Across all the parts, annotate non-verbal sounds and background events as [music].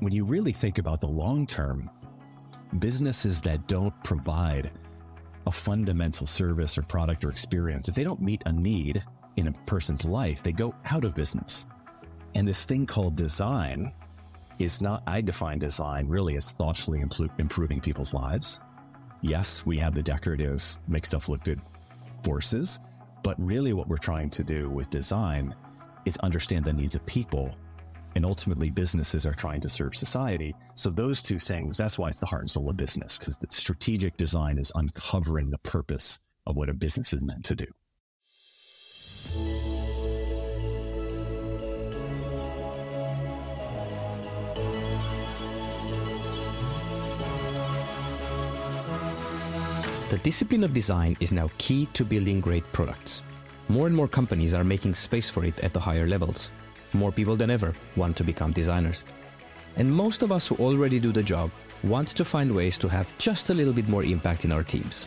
when you really think about the long term, businesses that don't provide a fundamental service or product or experience, if they don't meet a need in a person's life, they go out of business. And this thing called design is not, I define design really as thoughtfully improving people's lives. Yes, we have the decorative, make stuff look good forces, but really what we're trying to do with design is understand the needs of people. And ultimately, businesses are trying to serve society. So, those two things, that's why it's the heart and soul of business, because the strategic design is uncovering the purpose of what a business is meant to do. The discipline of design is now key to building great products. More and more companies are making space for it at the higher levels. More people than ever want to become designers. And most of us who already do the job want to find ways to have just a little bit more impact in our teams.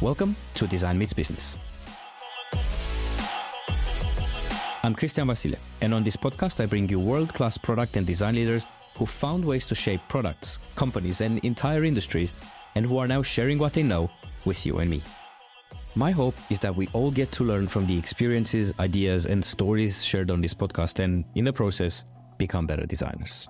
Welcome to Design Meets Business. I'm Christian Vasile, and on this podcast, I bring you world class product and design leaders who found ways to shape products, companies, and entire industries, and who are now sharing what they know with you and me. My hope is that we all get to learn from the experiences, ideas, and stories shared on this podcast, and in the process, become better designers.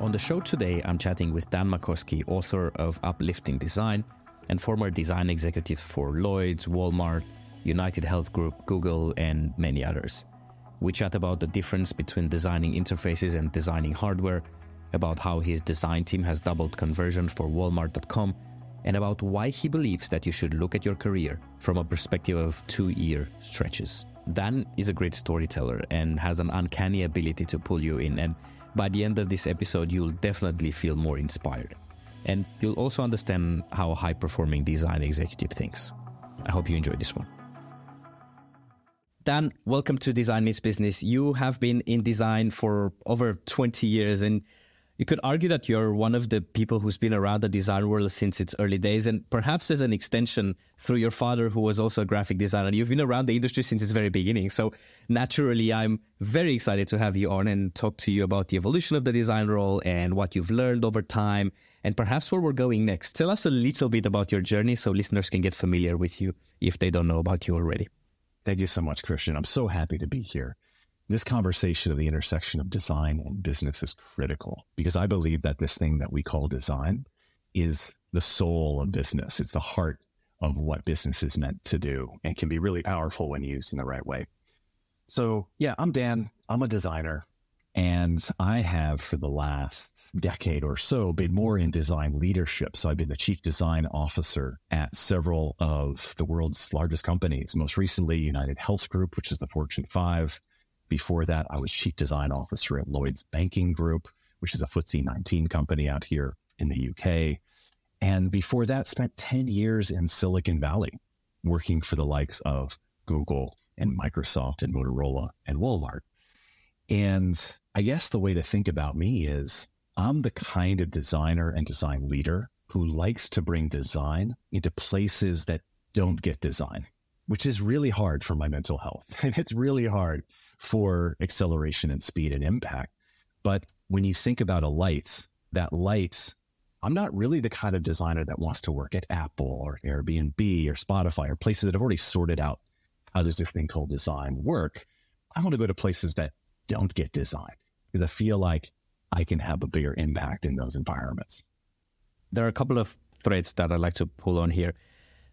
On the show today, I'm chatting with Dan Makoski, author of Uplifting Design and former design executive for Lloyds, Walmart, United Health Group, Google, and many others. We chat about the difference between designing interfaces and designing hardware, about how his design team has doubled conversion for Walmart.com, and about why he believes that you should look at your career from a perspective of two year stretches. Dan is a great storyteller and has an uncanny ability to pull you in, and by the end of this episode, you'll definitely feel more inspired. And you'll also understand how a high performing design executive thinks. I hope you enjoy this one. Dan, welcome to Design Meets Business. You have been in design for over 20 years, and you could argue that you're one of the people who's been around the design world since its early days, and perhaps as an extension through your father, who was also a graphic designer. You've been around the industry since its very beginning. So naturally, I'm very excited to have you on and talk to you about the evolution of the design role and what you've learned over time, and perhaps where we're going next. Tell us a little bit about your journey so listeners can get familiar with you if they don't know about you already. Thank you so much, Christian. I'm so happy to be here. This conversation of the intersection of design and business is critical because I believe that this thing that we call design is the soul of business. It's the heart of what business is meant to do and can be really powerful when used in the right way. So, yeah, I'm Dan. I'm a designer. And I have for the last decade or so been more in design leadership. So I've been the chief design officer at several of the world's largest companies, most recently United Health Group, which is the Fortune 5. Before that, I was chief design officer at Lloyds Banking Group, which is a FTSE 19 company out here in the UK. And before that, spent 10 years in Silicon Valley working for the likes of Google and Microsoft and Motorola and Walmart. And I guess the way to think about me is I'm the kind of designer and design leader who likes to bring design into places that don't get design, which is really hard for my mental health. And [laughs] it's really hard for acceleration and speed and impact. But when you think about a light, that light, I'm not really the kind of designer that wants to work at Apple or Airbnb or Spotify or places that have already sorted out how does this thing called design work. I want to go to places that don't get designed because I feel like I can have a bigger impact in those environments. There are a couple of threads that I'd like to pull on here.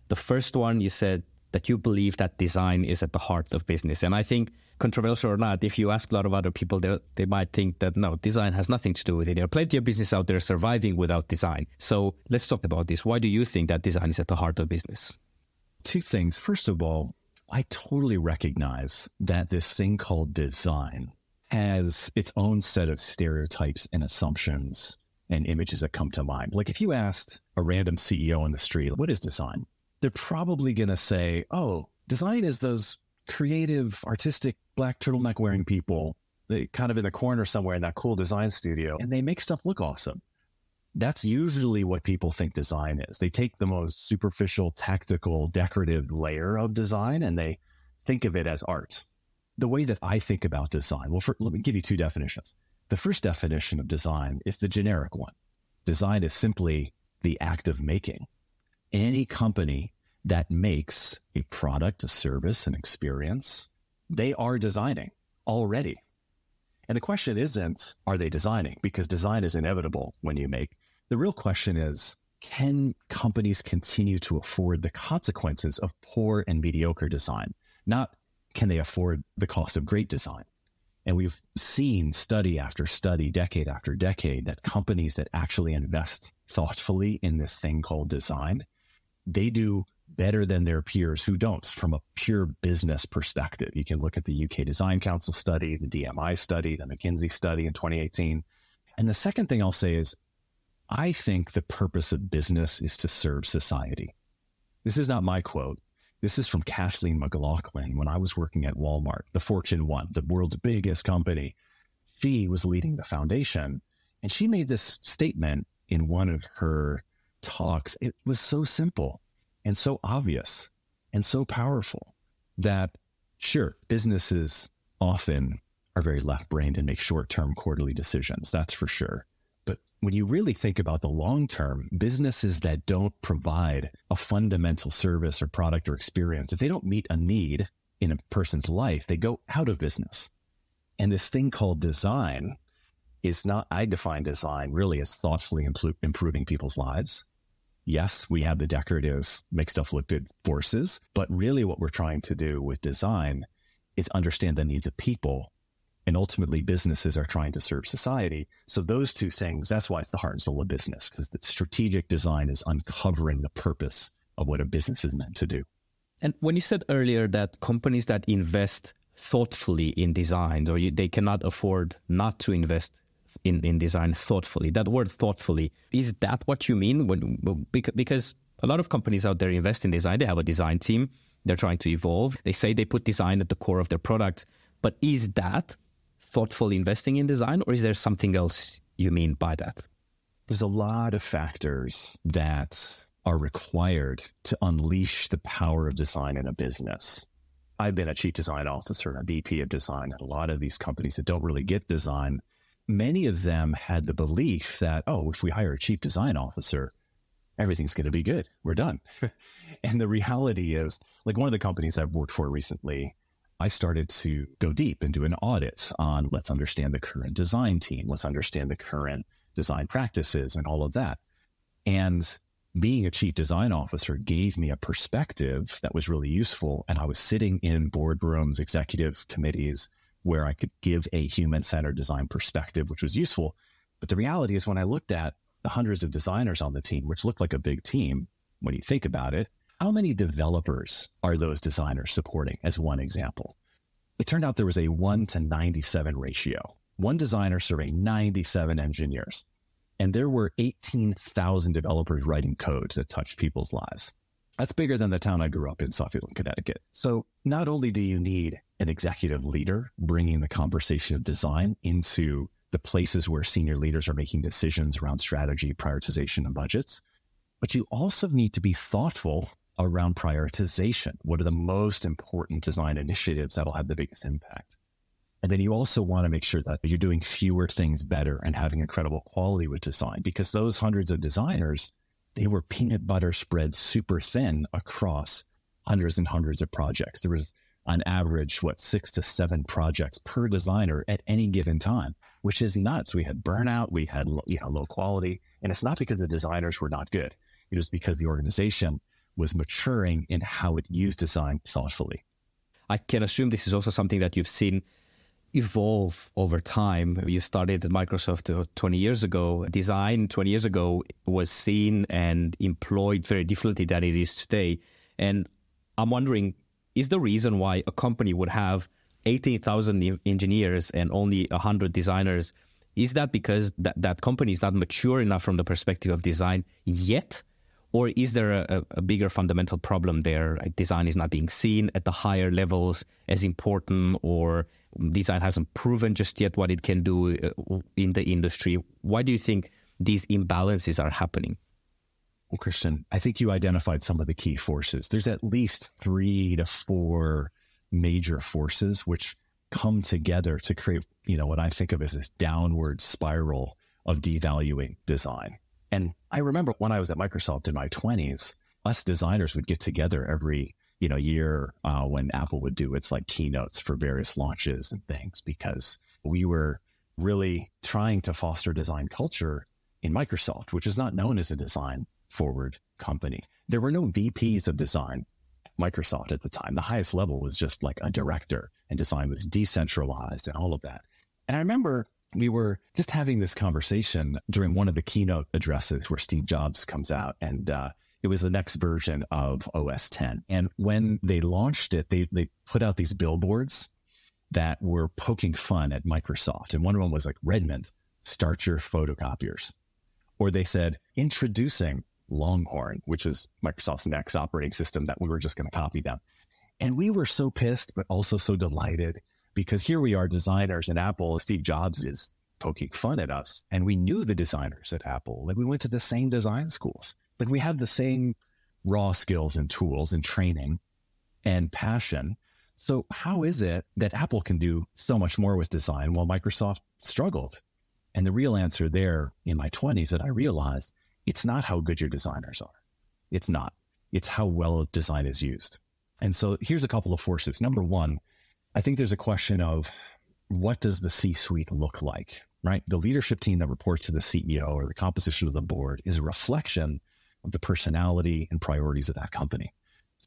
The first one, you said that you believe that design is at the heart of business. And I think, controversial or not, if you ask a lot of other people, they, they might think that no, design has nothing to do with it. There are plenty of business out there surviving without design. So let's talk about this. Why do you think that design is at the heart of business? Two things. First of all, I totally recognize that this thing called design has its own set of stereotypes and assumptions and images that come to mind. Like if you asked a random CEO on the street, what is design? They're probably going to say, oh, design is those creative, artistic black turtleneck wearing people they kind of in the corner somewhere in that cool design studio and they make stuff look awesome. That's usually what people think design is. They take the most superficial, tactical, decorative layer of design and they think of it as art. the way that I think about design, well, for, let me give you two definitions. The first definition of design is the generic one. Design is simply the act of making. Any company that makes a product, a service, an experience, they are designing already. And the question isn't, are they designing? Because design is inevitable when you make. The real question is, can companies continue to afford the consequences of poor and mediocre design? Not can they afford the cost of great design? And we've seen study after study, decade after decade, that companies that actually invest thoughtfully in this thing called design, they do better than their peers who don't from a pure business perspective. You can look at the UK Design Council study, the DMI study, the McKinsey study in 2018. And the second thing I'll say is I think the purpose of business is to serve society. This is not my quote. This is from Kathleen McLaughlin when I was working at Walmart, the Fortune 1, the world's biggest company. She was leading the foundation and she made this statement in one of her talks. It was so simple and so obvious and so powerful that, sure, businesses often are very left brained and make short term quarterly decisions. That's for sure. But when you really think about the long term, businesses that don't provide a fundamental service or product or experience, if they don't meet a need in a person's life, they go out of business. And this thing called design is not, I define design really as thoughtfully improving people's lives yes, we have the decorative, make stuff look good forces, but really what we're trying to do with design is understand the needs of people. And ultimately, businesses are trying to serve society. So, those two things, that's why it's the heart and soul of business, because the strategic design is uncovering the purpose of what a business is meant to do. And when you said earlier that companies that invest thoughtfully in design, or you, they cannot afford not to invest in, in design thoughtfully. That word thoughtfully, is that what you mean? When, because a lot of companies out there invest in design, they have a design team, they're trying to evolve. They say they put design at the core of their product. But is that thoughtfully investing in design, or is there something else you mean by that? There's a lot of factors that are required to unleash the power of design in a business. I've been a chief design officer and a VP of design at a lot of these companies that don't really get design many of them had the belief that, oh, if we hire a chief design officer, everything's going to be good. We're done. [laughs] and the reality is, like one of the companies I've worked for recently, I started to go deep and do an audit on let's understand the current design team, let's understand the current design practices and all of that. And being a chief design officer gave me a perspective that was really useful. And I was sitting in boardrooms, executives, committees, where I could give a human centered design perspective, which was useful. But the reality is, when I looked at the hundreds of designers on the team, which looked like a big team when you think about it, how many developers are those designers supporting, as one example? It turned out there was a 1 to 97 ratio, one designer serving 97 engineers. And there were 18,000 developers writing codes that touched people's lives. That's bigger than the town I grew up in, Suffield, Connecticut. So not only do you need an executive leader bringing the conversation of design into the places where senior leaders are making decisions around strategy, prioritization, and budgets, but you also need to be thoughtful around prioritization. What are the most important design initiatives that'll have the biggest impact? And then you also want to make sure that you're doing fewer things better and having incredible quality with design because those hundreds of designers they were peanut butter spread super thin across hundreds and hundreds of projects. There was on average, what, six to seven projects per designer at any given time, which is nuts. We had burnout, we had you know, low quality. And it's not because the designers were not good. It was because the organization was maturing in how it used design thoughtfully. I can assume this is also something that you've seen evolve over time. You started at Microsoft uh, 20 years ago. Design 20 years ago was seen and employed very differently than it is today. And I'm wondering, is the reason why a company would have 18,000 engineers and only 100 designers, is that because that, that company is not mature enough from the perspective of design yet? Or is there a, a, bigger fundamental problem there? Design is not being seen at the higher levels as important, or design hasn't proven just yet what it can do uh, in the industry. Why do you think these imbalances are happening? Well, Christian, I think you identified some of the key forces. There's at least three to four major forces which come together to create, you know, what I think of as this downward spiral of devaluing design. And I remember when I was at Microsoft in my 20s, us designers would get together every you know year uh, when Apple would do its like keynotes for various launches and things because we were really trying to foster design culture in Microsoft, which is not known as a design forward company. There were no VPs of design Microsoft at the time. The highest level was just like a director, and design was decentralized and all of that. And I remember we were just having this conversation during one of the keynote addresses where Steve Jobs comes out and uh, it was the next version of OS 10. And when they launched it, they, they put out these billboards that were poking fun at Microsoft. And one of them was like, Redmond, start your photocopiers. Or they said, introducing Longhorn, which is Microsoft's next operating system that we were just going to copy them. And we were so pissed, but also so delighted because here we are designers and Apple, Steve Jobs is poking fun at us. And we knew the designers at Apple. Like we went to the same design schools. Like we have the same raw skills and tools and training and passion. So how is it that Apple can do so much more with design while Microsoft struggled? And the real answer there in my 20s that I realized it's not how good your designers are. It's not. It's how well design is used. And so here's a couple of forces. Number one, I think there's a question of what does the C suite look like, right? The leadership team that reports to the CEO or the composition of the board is a reflection of the personality and priorities of that company.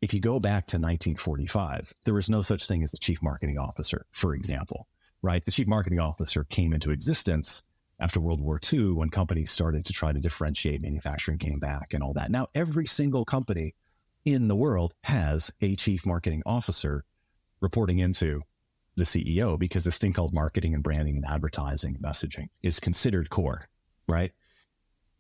If you go back to 1945, there was no such thing as the chief marketing officer, for example, right? The chief marketing officer came into existence after World War II when companies started to try to differentiate manufacturing came back and all that. Now, every single company in the world has a chief marketing officer reporting into the CEO because this thing called marketing and branding and advertising and messaging is considered core, right?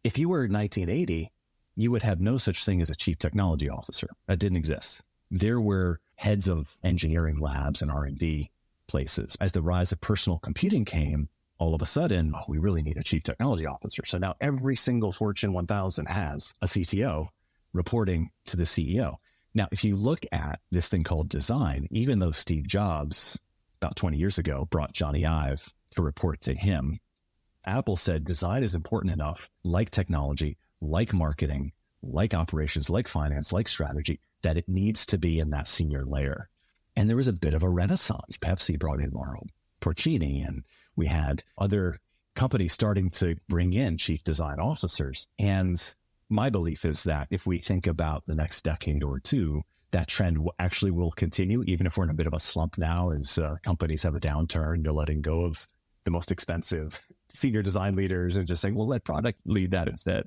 If you were in 1980, you would have no such thing as a chief technology officer. That didn't exist. There were heads of engineering labs and R&D places. As the rise of personal computing came, all of a sudden, oh, we really need a chief technology officer. So now every single Fortune 1000 has a CTO reporting to the CEO. Now, if you look at this thing called design, even though Steve Jobs about 20 years ago brought Jony Ive to report to him, Apple said design is important enough, like technology, like marketing, like operations, like finance, like strategy, that it needs to be in that senior layer. And there was a bit of a renaissance. Pepsi brought in Mauro Porcini, and we had other companies starting to bring in chief design officers. And my belief is that if we think about the next decade or two, that trend actually will continue, even if we're in a bit of a slump now as uh, companies have a downturn. They're letting go of the most expensive [laughs] senior design leaders and just saying, well, let product lead that instead.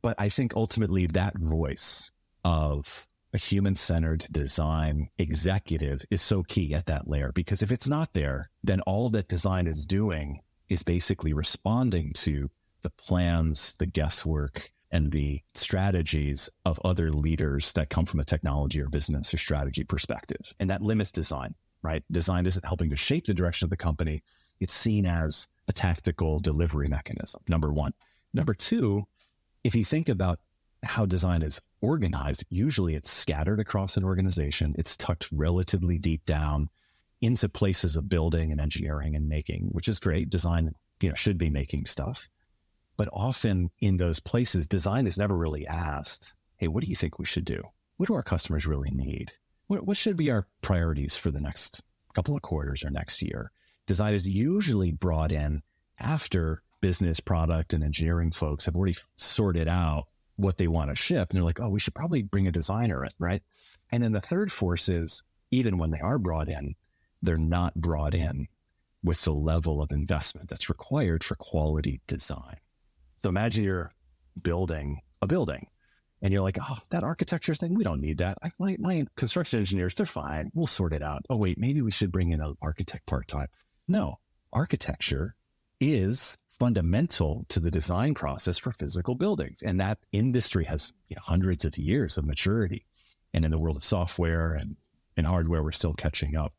But I think ultimately that voice of a human centered design executive is so key at that layer because if it's not there, then all that design is doing is basically responding to the plans, the guesswork, and the strategies of other leaders that come from a technology or business or strategy perspective. And that limits design, right? Design isn't helping to shape the direction of the company. It's seen as a tactical delivery mechanism, number one. Number two, if you think about how design is organized, usually it's scattered across an organization. It's tucked relatively deep down into places of building and engineering and making, which is great. Design, you know, should be making stuff. But often in those places, design is never really asked, hey, what do you think we should do? What do our customers really need? What, what should be our priorities for the next couple of quarters or next year? Design is usually brought in after business product and engineering folks have already sorted out what they want to ship. And they're like, oh, we should probably bring a designer in, right? And then the third force is even when they are brought in, they're not brought in with the level of investment that's required for quality design. So imagine you're building a building and you're like, oh, that architecture thing, we don't need that. I, my, my construction engineers, they're fine. We'll sort it out. Oh, wait, maybe we should bring in an architect part time. No, architecture is fundamental to the design process for physical buildings. And that industry has you know, hundreds of years of maturity. And in the world of software and, and hardware, we're still catching up.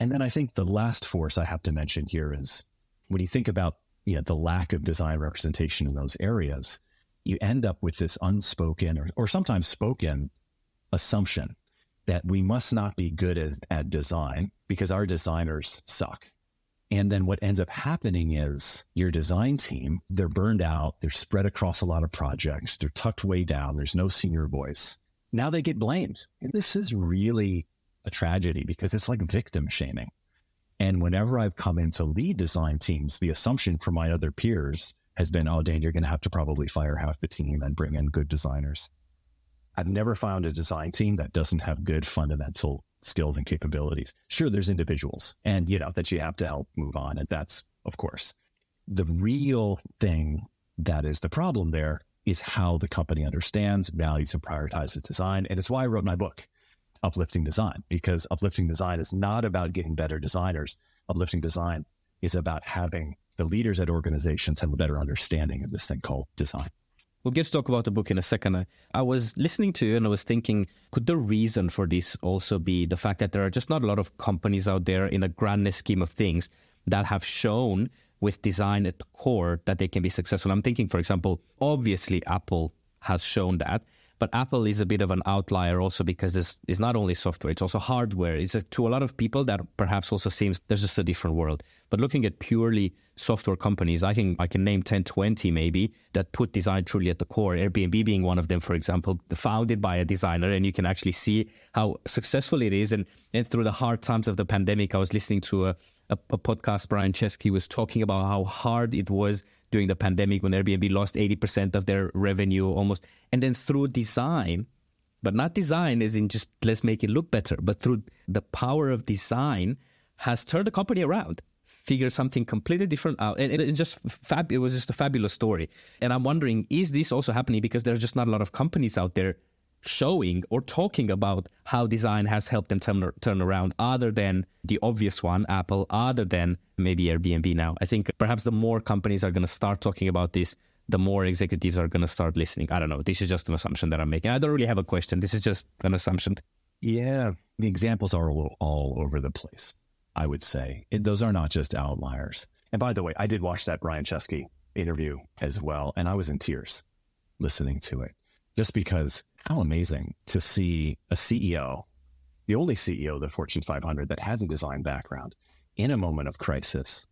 And then I think the last force I have to mention here is when you think about you know, the lack of design representation in those areas, you end up with this unspoken or, or sometimes spoken assumption that we must not be good as, at design because our designers suck. And then what ends up happening is your design team, they're burned out, they're spread across a lot of projects, they're tucked way down, there's no senior voice. Now they get blamed. And this is really a tragedy because it's like victim shaming. And whenever I've come in to lead design teams, the assumption for my other peers has been, oh, Dan, you're going to have to probably fire half the team and bring in good designers. I've never found a design team that doesn't have good fundamental skills and capabilities. Sure, there's individuals and, you know, that you have to help move on. And that's, of course, the real thing that is the problem there is how the company understands, values, and prioritizes design. And it's why I wrote my book, Uplifting Design, because uplifting design is not about getting better designers. Uplifting design is about having the leaders at organizations have a better understanding of this thing called design. We'll get to talk about the book in a second. I was listening to you and I was thinking, could the reason for this also be the fact that there are just not a lot of companies out there in a grand scheme of things that have shown with design at the core that they can be successful? I'm thinking, for example, obviously Apple has shown that. But Apple is a bit of an outlier also because this is not only software, it's also hardware. It's a, to a lot of people that perhaps also seems there's just a different world. But looking at purely software companies, I can I can name 10, 20 maybe that put design truly at the core. Airbnb being one of them, for example, founded by a designer, and you can actually see how successful it is. And and through the hard times of the pandemic, I was listening to a a, a podcast. Brian Chesky was talking about how hard it was during the pandemic when Airbnb lost 80% of their revenue almost. And then through design, but not design is in just let's make it look better, but through the power of design has turned the company around, figure something completely different out. And it just fab, it was just a fabulous story. And I'm wondering, is this also happening because there's just not a lot of companies out there showing or talking about how design has helped them turn, turn around other than the obvious one, Apple, other than maybe Airbnb now. I think perhaps the more companies are going to start talking about this, the more executives are going to start listening. I don't know. This is just an assumption that I'm making. I don't really have a question. This is just an assumption. Yeah, the examples are all, all over the place, I would say. It, those are not just outliers. And by the way, I did watch that Brian Chesky interview as well, and I was in tears listening to it just because how amazing to see a CEO, the only CEO of the Fortune 500 that has a design background in a moment of crisis,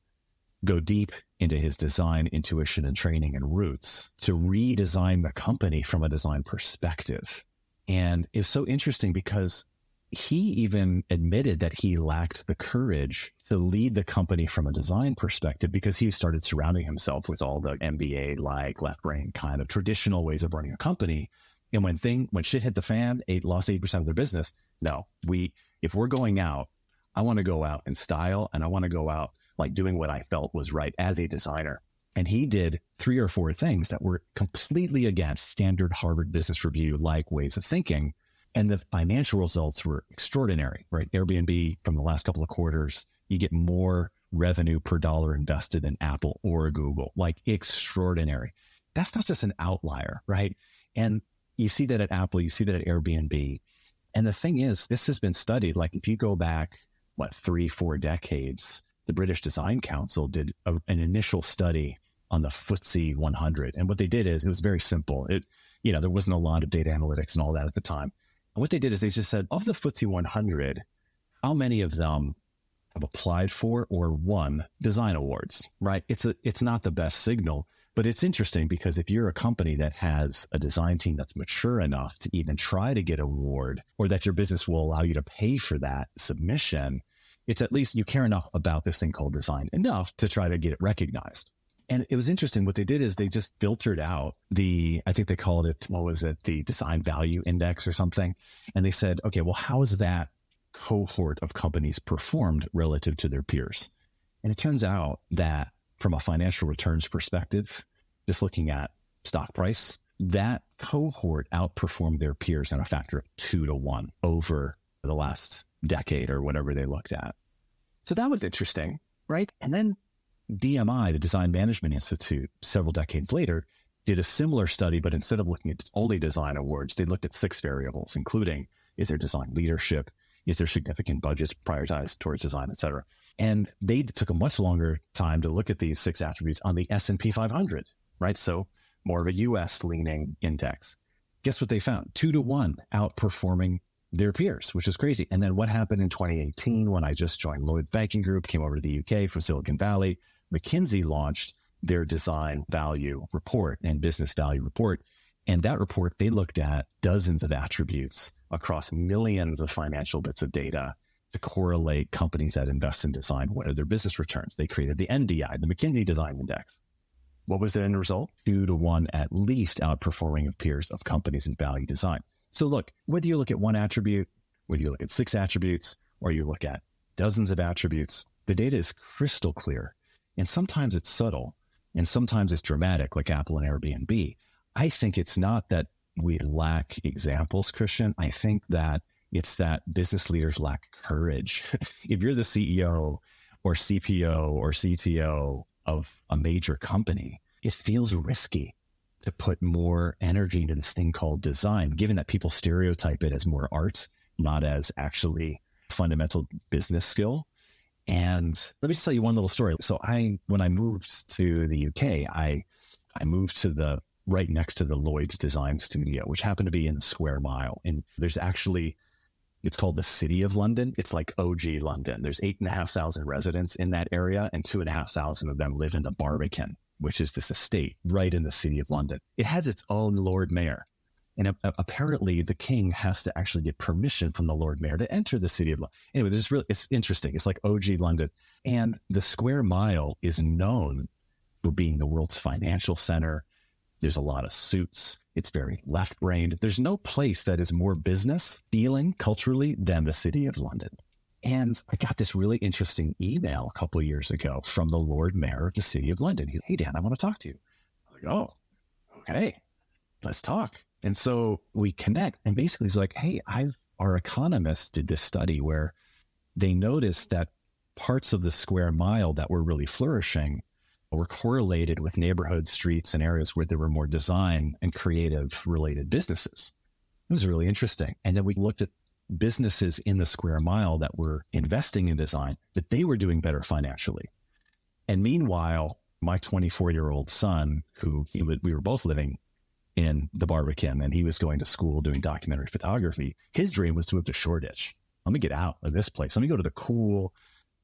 go deep into his design, intuition, and training and roots to redesign the company from a design perspective. And it's so interesting because he even admitted that he lacked the courage to lead the company from a design perspective because he started surrounding himself with all the MBA like left brain kind of traditional ways of running a company. And when thing when shit hit the fan, eight lost eight percent of their business. No, we if we're going out, I want to go out in style and I want to go out like doing what I felt was right as a designer. And he did three or four things that were completely against standard Harvard Business Review like ways of thinking and the financial results were extraordinary, right? Airbnb from the last couple of quarters, you get more revenue per dollar invested than Apple or Google, like extraordinary. That's not just an outlier, right? And you see that at Apple, you see that at Airbnb. And the thing is, this has been studied. Like if you go back, what, three, four decades, the British Design Council did a, an initial study on the FTSE 100. And what they did is it was very simple. It, you know, there wasn't a lot of data analytics and all that at the time. And what they did is they just said, of the FTSE 100, how many of them have applied for or won design awards, right? It's a, it's not the best signal, but it's interesting because if you're a company that has a design team that's mature enough to even try to get an award or that your business will allow you to pay for that submission, it's at least you care enough about this thing called design enough to try to get it recognized. And it was interesting. What they did is they just filtered out the, I think they called it, what was it, the design value index or something. And they said, okay, well, how is that cohort of companies performed relative to their peers? And it turns out that from a financial returns perspective, just looking at stock price, that cohort outperformed their peers on a factor of two to one over the last decade or whatever they looked at. So that was interesting, right? And then DMI, the Design Management Institute, several decades later, did a similar study, but instead of looking at only design awards, they looked at six variables, including is there design leadership? Is there significant budgets prioritized towards design, et cetera? And they took a much longer time to look at these six attributes on the S&P 500, right? So more of a US leaning index. Guess what they found? Two to one outperforming their peers, which is crazy. And then what happened in 2018 when I just joined Lloyd's Banking Group, came over to the UK from Silicon Valley, McKinsey launched their design value report and business value report. And that report, they looked at dozens of attributes across millions of financial bits of data to correlate companies that invest in design. What are their business returns? They created the MDI, the McKinsey Design Index. What was the end result? Two to one, at least outperforming of peers of companies in value design. So look, whether you look at one attribute, whether you look at six attributes, or you look at dozens of attributes, the data is crystal clear. And sometimes it's subtle and sometimes it's dramatic, like Apple and Airbnb. I think it's not that we lack examples, Christian. I think that it's that business leaders lack courage. if you're the CEO or CPO or CTO of a major company, it feels risky to put more energy into this thing called design, given that people stereotype it as more art, not as actually fundamental business skill. And let me just tell you one little story. So I, when I moved to the UK, I, I moved to the right next to the Lloyd's Design Studio, which happened to be in the Square Mile. And there's actually, it's called the City of London. It's like OG London. There's eight and a half thousand residents in that area, and two and a half thousand of them live in the Barbican, which is this estate right in the City of London. It has its own Lord Mayor. And apparently, the king has to actually get permission from the Lord Mayor to enter the city of London. Anyway, this is really it's interesting. It's like OG London, and the Square Mile is known for being the world's financial center. There's a lot of suits. It's very left brained. There's no place that is more business feeling culturally than the city of London. And I got this really interesting email a couple years ago from the Lord Mayor of the City of London. He's, hey, Dan, I want to talk to you. I was like, oh, okay, let's talk. And so we connect. And basically, he's like, hey, I've, our economists did this study where they noticed that parts of the square mile that were really flourishing were correlated with neighborhood streets and areas where there were more design and creative related businesses. It was really interesting. And then we looked at businesses in the square mile that were investing in design, that they were doing better financially. And meanwhile, my 24 year old son, who he we were both living in the Barbican and he was going to school doing documentary photography. His dream was to move to Shoreditch. Let me get out of this place. Let me go to the cool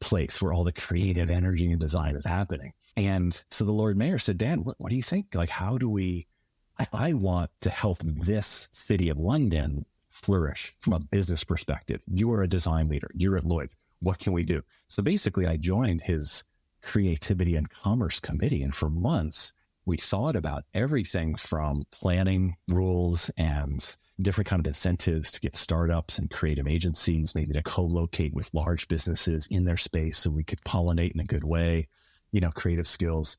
place where all the creative energy and design is happening. And so the Lord Mayor said, Dan, what, what do you think? Like, how do we, I, I want to help this city of London flourish from a business perspective. You are a design leader. You're at Lloyd's. What can we do? So basically, I joined his creativity and commerce committee. And for months, we thought about everything from planning rules and different kind of incentives to get startups and creative agencies, maybe to co-locate with large businesses in their space so we could pollinate in a good way, you know, creative skills.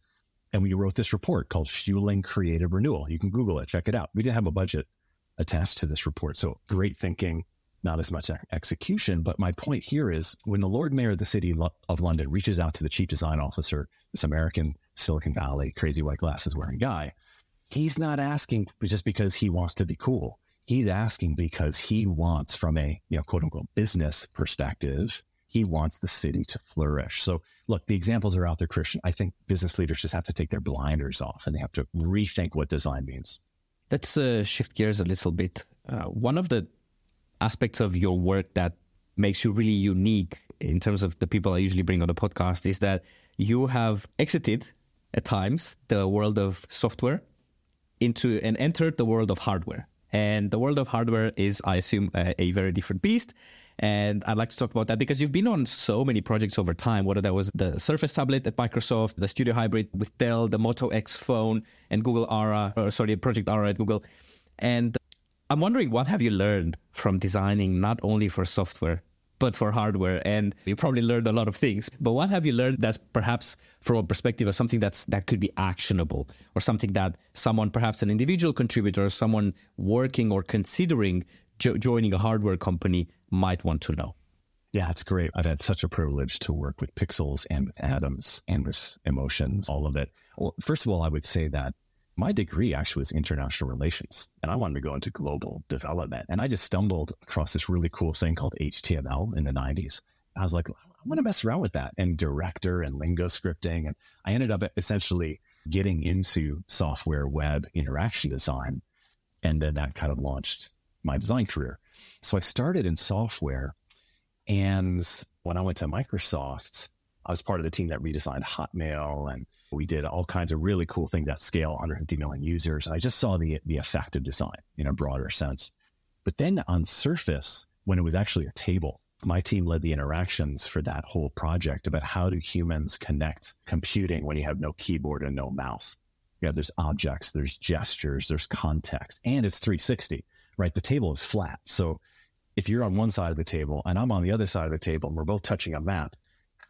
And we wrote this report called Fueling Creative Renewal. You can Google it, check it out. We didn't have a budget attached to this report. So great thinking, not as much execution. But my point here is when the Lord Mayor of the City of London reaches out to the Chief Design Officer, this American Silicon Valley crazy white glasses wearing guy, he's not asking just because he wants to be cool. He's asking because he wants, from a you know quote unquote business perspective, he wants the city to flourish. So look, the examples are out there, Christian. I think business leaders just have to take their blinders off and they have to rethink what design means. Let's uh, shift gears a little bit. Uh, one of the aspects of your work that makes you really unique in terms of the people I usually bring on the podcast is that you have exited at times the world of software into and entered the world of hardware. And the world of hardware is, I assume, a, a, very different beast. And I'd like to talk about that because you've been on so many projects over time, whether that was the Surface tablet at Microsoft, the Studio Hybrid with Dell, the Moto X phone, and Google Ara, or sorry, Project Ara at Google. And I'm wondering, what have you learned from designing not only for software, but for hardware. And you probably learned a lot of things. But what have you learned that's perhaps from a perspective of something that's that could be actionable or something that someone, perhaps an individual contributor, or someone working or considering jo- joining a hardware company might want to know? Yeah, it's great. I've had such a privilege to work with Pixels and with Atoms and with Emotions, all of it. Well, first of all, I would say that my degree actually was international relations and I wanted to go into global development. And I just stumbled across this really cool thing called HTML in the 90s. I was like, I want to mess around with that and director and lingo scripting. And I ended up essentially getting into software web interaction design. And then that kind of launched my design career. So I started in software. And when I went to Microsoft, I was part of the team that redesigned Hotmail and we did all kinds of really cool things at scale, 150 million users. And I just saw the, the effect of design in a broader sense. But then on Surface, when it was actually a table, my team led the interactions for that whole project about how do humans connect computing when you have no keyboard and no mouse. Yeah, there's objects, there's gestures, there's context, and it's 360, right? The table is flat. So if you're on one side of the table and I'm on the other side of the table and we're both touching a map,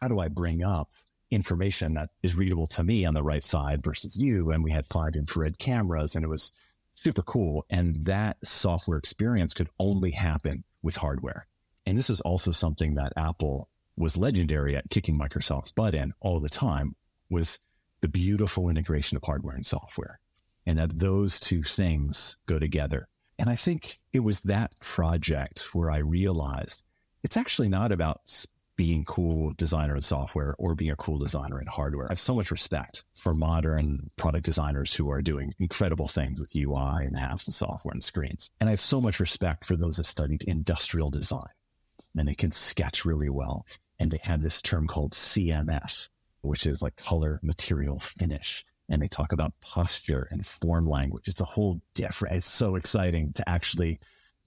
how do I bring up information that is readable to me on the right side versus you? And we had five infrared cameras and it was super cool. And that software experience could only happen with hardware. And this is also something that Apple was legendary at kicking Microsoft's butt in all the time was the beautiful integration of hardware and software and that those two things go together. And I think it was that project where I realized it's actually not about being cool designer in software or being a cool designer in hardware. I have so much respect for modern product designers who are doing incredible things with UI and apps and software and screens. And I have so much respect for those that studied industrial design and they can sketch really well. And they have this term called CMF, which is like color, material, finish. And they talk about posture and form language. It's a whole different, it's so exciting to actually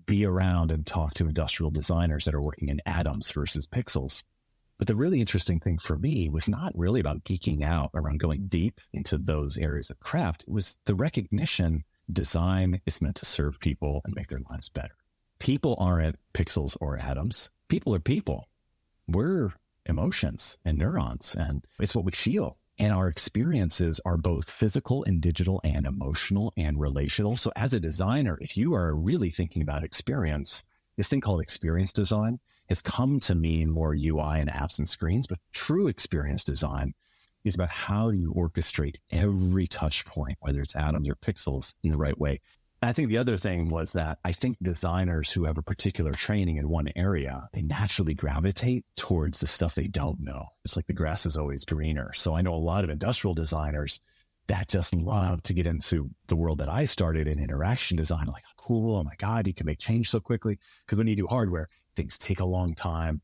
be around and talk to industrial designers that are working in atoms versus pixels. But the really interesting thing for me was not really about geeking out around going deep into those areas of craft. It was the recognition design is meant to serve people and make their lives better. People aren't pixels or atoms. People are people. We're emotions and neurons, and it's what we feel. And our experiences are both physical and digital and emotional and relational. So as a designer, if you are really thinking about experience, this thing called experience design has come to mean more UI and apps and screens, but true experience design is about how do you orchestrate every touch point, whether it's atoms or pixels in the right way. I think the other thing was that I think designers who have a particular training in one area, they naturally gravitate towards the stuff they don't know. It's like the grass is always greener. So I know a lot of industrial designers that just love to get into the world that I started in interaction design. Like, oh, cool. Oh my God, you can make change so quickly. Because when you do hardware, things take a long time.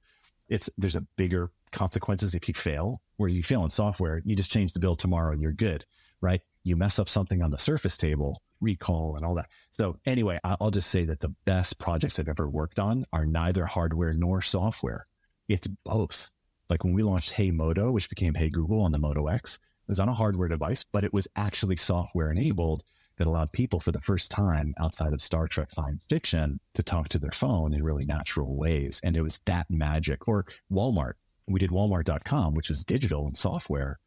It's there's a bigger consequences if you fail. Where you fail in software, you just change the build tomorrow and you're good, right? You mess up something on the surface table, recall and all that. So anyway, I'll just say that the best projects I've ever worked on are neither hardware nor software. It's both. Like when we launched Hey Moto, which became Hey Google on the Moto X, it was on a hardware device, but it was actually software enabled that allowed people for the first time outside of Star Trek science fiction to talk to their phone in really natural ways. And it was that magic. Or Walmart. We did walmart.com, which is digital and software.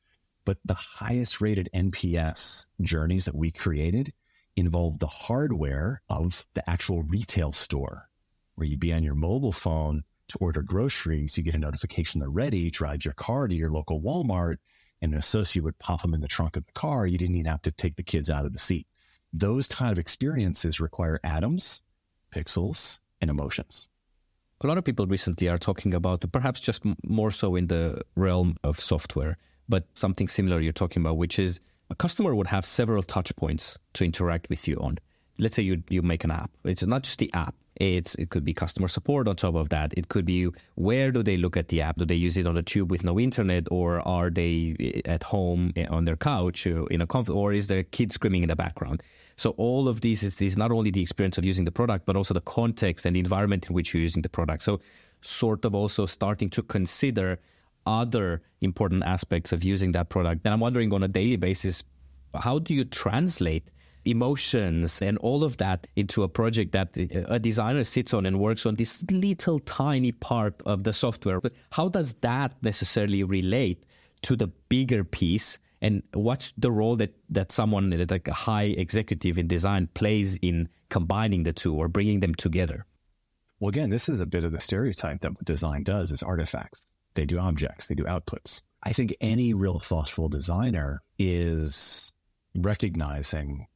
But the highest rated NPS journeys that we created involved the hardware of the actual retail store, where you'd be on your mobile phone to order groceries. You get a notification they're ready, drive your car to your local Walmart, and an associate would pop them in the trunk of the car. You didn't even have to take the kids out of the seat. Those kind of experiences require atoms, pixels, and emotions. A lot of people recently are talking about, perhaps just more so in the realm of software, but something similar you're talking about, which is a customer would have several touch points to interact with you on. Let's say you you make an app. It's not just the app. It's it could be customer support on top of that. It could be where do they look at the app? Do they use it on a tube with no internet, or are they eh, at home eh, on their couch uh, in a comfort, or is there a kid screaming in the background? So all of these is, is not only the experience of using the product, but also the context and the environment in which you're using the product. So sort of also starting to consider other important aspects of using that product. And I'm wondering on a daily basis, how do you translate emotions and all of that into a project that a designer sits on and works on this little tiny part of the software? But how does that necessarily relate to the bigger piece? And what's the role that, that someone like a high executive in design plays in combining the two or bringing them together? Well, again, this is a bit of the stereotype that design does is artifacts. They do objects, they do outputs. I think any real thoughtful designer is recognizing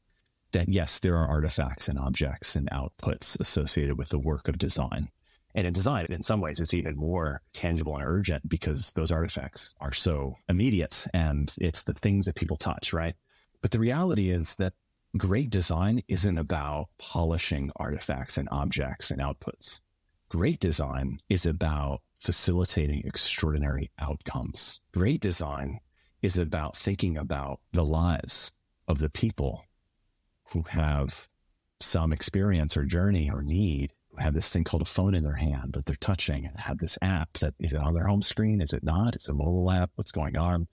that yes, there are artifacts and objects and outputs associated with the work of design. And in design, in some ways, it's even more tangible and urgent because those artifacts are so immediate and it's the things that people touch, right? But the reality is that great design isn't about polishing artifacts and objects and outputs. Great design is about facilitating extraordinary outcomes. Great design is about thinking about the lives of the people who have some experience or journey or need, who have this thing called a phone in their hand that they're touching and have this app. That is it on their home screen? Is it not? Is it a mobile app? What's going on?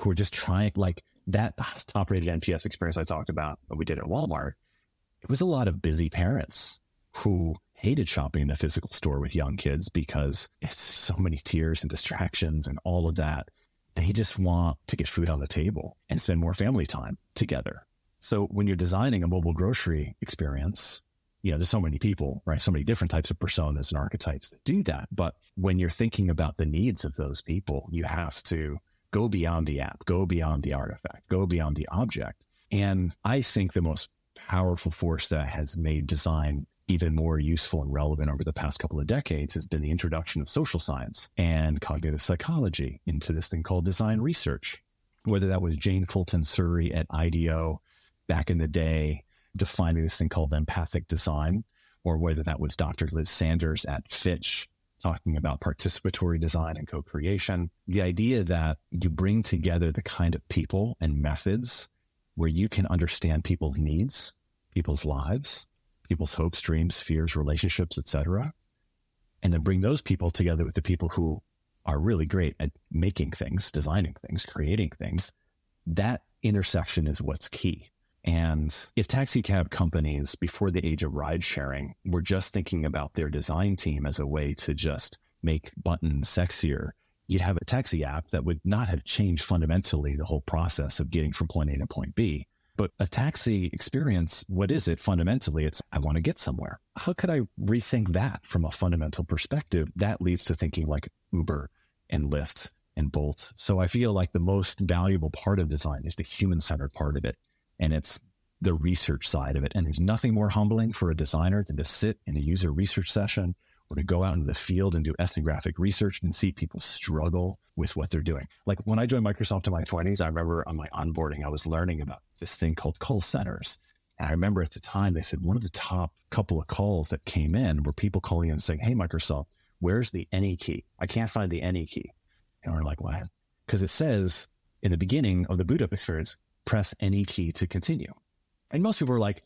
Who are just trying like that top rated NPS experience I talked about that we did at Walmart. It was a lot of busy parents who hated shopping in a physical store with young kids because it's so many tears and distractions and all of that. They just want to get food on the table and spend more family time together. So when you're designing a mobile grocery experience, you know, there's so many people, right? So many different types of personas and archetypes that do that. But when you're thinking about the needs of those people, you have to go beyond the app, go beyond the artifact, go beyond the object. And I think the most powerful force that has made design even more useful and relevant over the past couple of decades has been the introduction of social science and cognitive psychology into this thing called design research. Whether that was Jane Fulton Suri at IDEO back in the day, defining this thing called empathic design, or whether that was Dr. Liz Sanders at Fitch talking about participatory design and co creation. The idea that you bring together the kind of people and methods where you can understand people's needs, people's lives, people's hopes, dreams, fears, relationships, etc. And then bring those people together with the people who are really great at making things, designing things, creating things. That intersection is what's key. And if taxi cab companies before the age of ride sharing were just thinking about their design team as a way to just make buttons sexier, you'd have a taxi app that would not have changed fundamentally the whole process of getting from point A to point B. But a taxi experience, what is it fundamentally? It's, I want to get somewhere. How could I rethink that from a fundamental perspective? That leads to thinking like Uber and Lyft and Bolt. So I feel like the most valuable part of design is the human centered part of it. And it's the research side of it. And there's nothing more humbling for a designer than to sit in a user research session or to go out into the field and do ethnographic research and see people struggle with what they're doing. Like when I joined Microsoft in my 20s, I remember on my onboarding, I was learning about this thing called call centers. And I remember at the time, they said one of the top couple of calls that came in were people calling in saying, Hey, Microsoft, where's the any key? I can't find the any key. And we're like, what? Because it says in the beginning of the boot up experience, press any key to continue. And most people are like,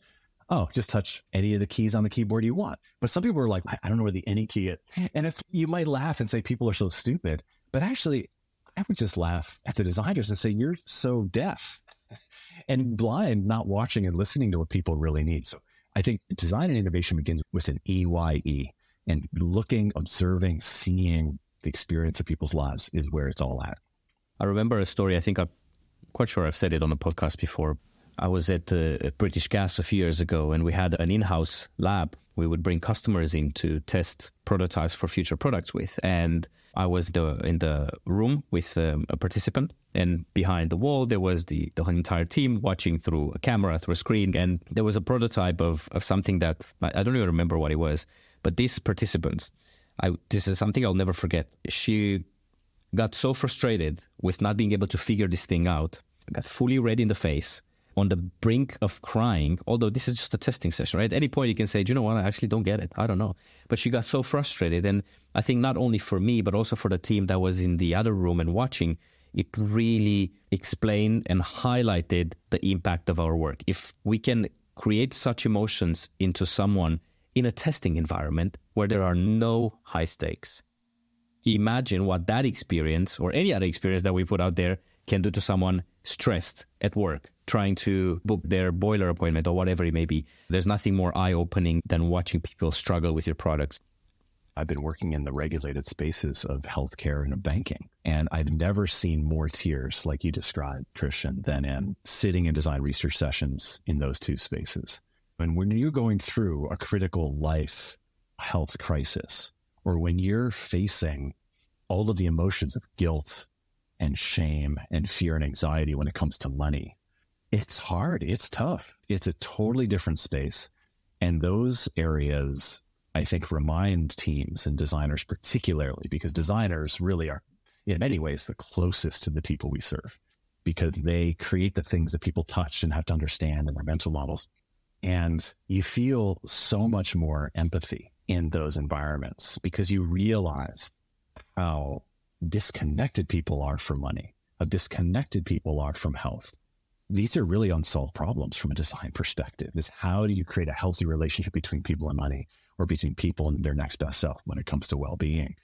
oh, just touch any of the keys on the keyboard you want. But some people are like, I don't know where the any key is. And it's, you might laugh and say people are so stupid, but actually I would just laugh at the designers and say, you're so deaf [laughs] and blind, not watching and listening to what people really need. So I think design and innovation begins with an EYE and looking, observing, seeing the experience of people's lives is where it's all at. I remember a story. I think I'm quite sure I've said it on a podcast before, I was at uh, British Gas a few years ago, and we had an in-house lab. We would bring customers in to test prototypes for future products with, and I was the, in the room with um, a participant, and behind the wall there was the the entire team watching through a camera through a screen, and there was a prototype of of something that I don't even remember what it was, but these participants, I this is something I'll never forget. She got so frustrated with not being able to figure this thing out, got fully red in the face on the brink of crying, although this is just a testing session, right? At any point you can say, Do you know what? I actually don't get it. I don't know. But she got so frustrated. And I think not only for me, but also for the team that was in the other room and watching, it really explained and highlighted the impact of our work. If we can create such emotions into someone in a testing environment where there are no high stakes, imagine what that experience or any other experience that we put out there can do to someone stressed at work, trying to book their boiler appointment or whatever it may be. There's nothing more eye opening than watching people struggle with your products. I've been working in the regulated spaces of healthcare and of banking, and I've never seen more tears like you described, Christian, than in sitting in design research sessions in those two spaces. And when you're going through a critical life health crisis, or when you're facing all of the emotions of guilt and shame and fear and anxiety when it comes to money. It's hard. It's tough. It's a totally different space. And those areas, I think, remind teams and designers, particularly because designers really are, in many ways, the closest to the people we serve because they create the things that people touch and have to understand in their mental models. And you feel so much more empathy in those environments because you realize how disconnected people are from money, how disconnected people are from health. These are really unsolved problems from a design perspective is how do you create a healthy relationship between people and money or between people and their next best self when it comes to well-being?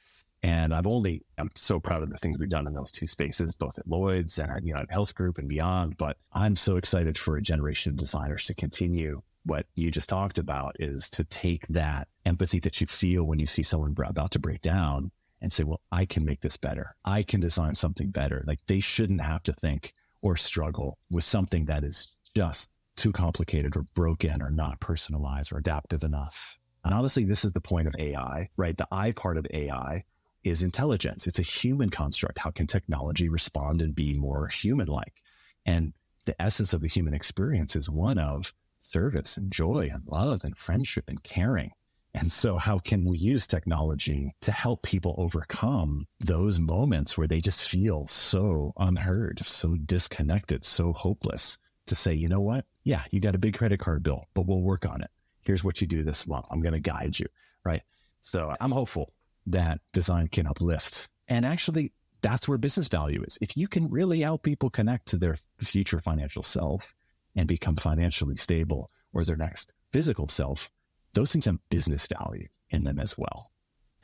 And I've only, I'm so proud of the things we've done in those two spaces, both at Lloyd's and at United Health Group and beyond. But I'm so excited for a generation of designers to continue what you just talked about is to take that empathy that you feel when you see someone about to break down and say, well, I can make this better. I can design something better. Like they shouldn't have to think or struggle with something that is just too complicated or broken or not personalized or adaptive enough. And honestly, this is the point of AI, right? The I part of AI is intelligence. It's a human construct. How can technology respond and be more human like? And the essence of the human experience is one of service and joy and love and friendship and caring. And so, how can we use technology to help people overcome those moments where they just feel so unheard, so disconnected, so hopeless? To say, you know what? Yeah, you got a big credit card bill, but we'll work on it. Here's what you do this month. I'm going to guide you. Right. So, I'm hopeful that design can uplift. And actually, that's where business value is. If you can really help people connect to their future financial self and become financially stable or their next physical self, those things have business value in them as well.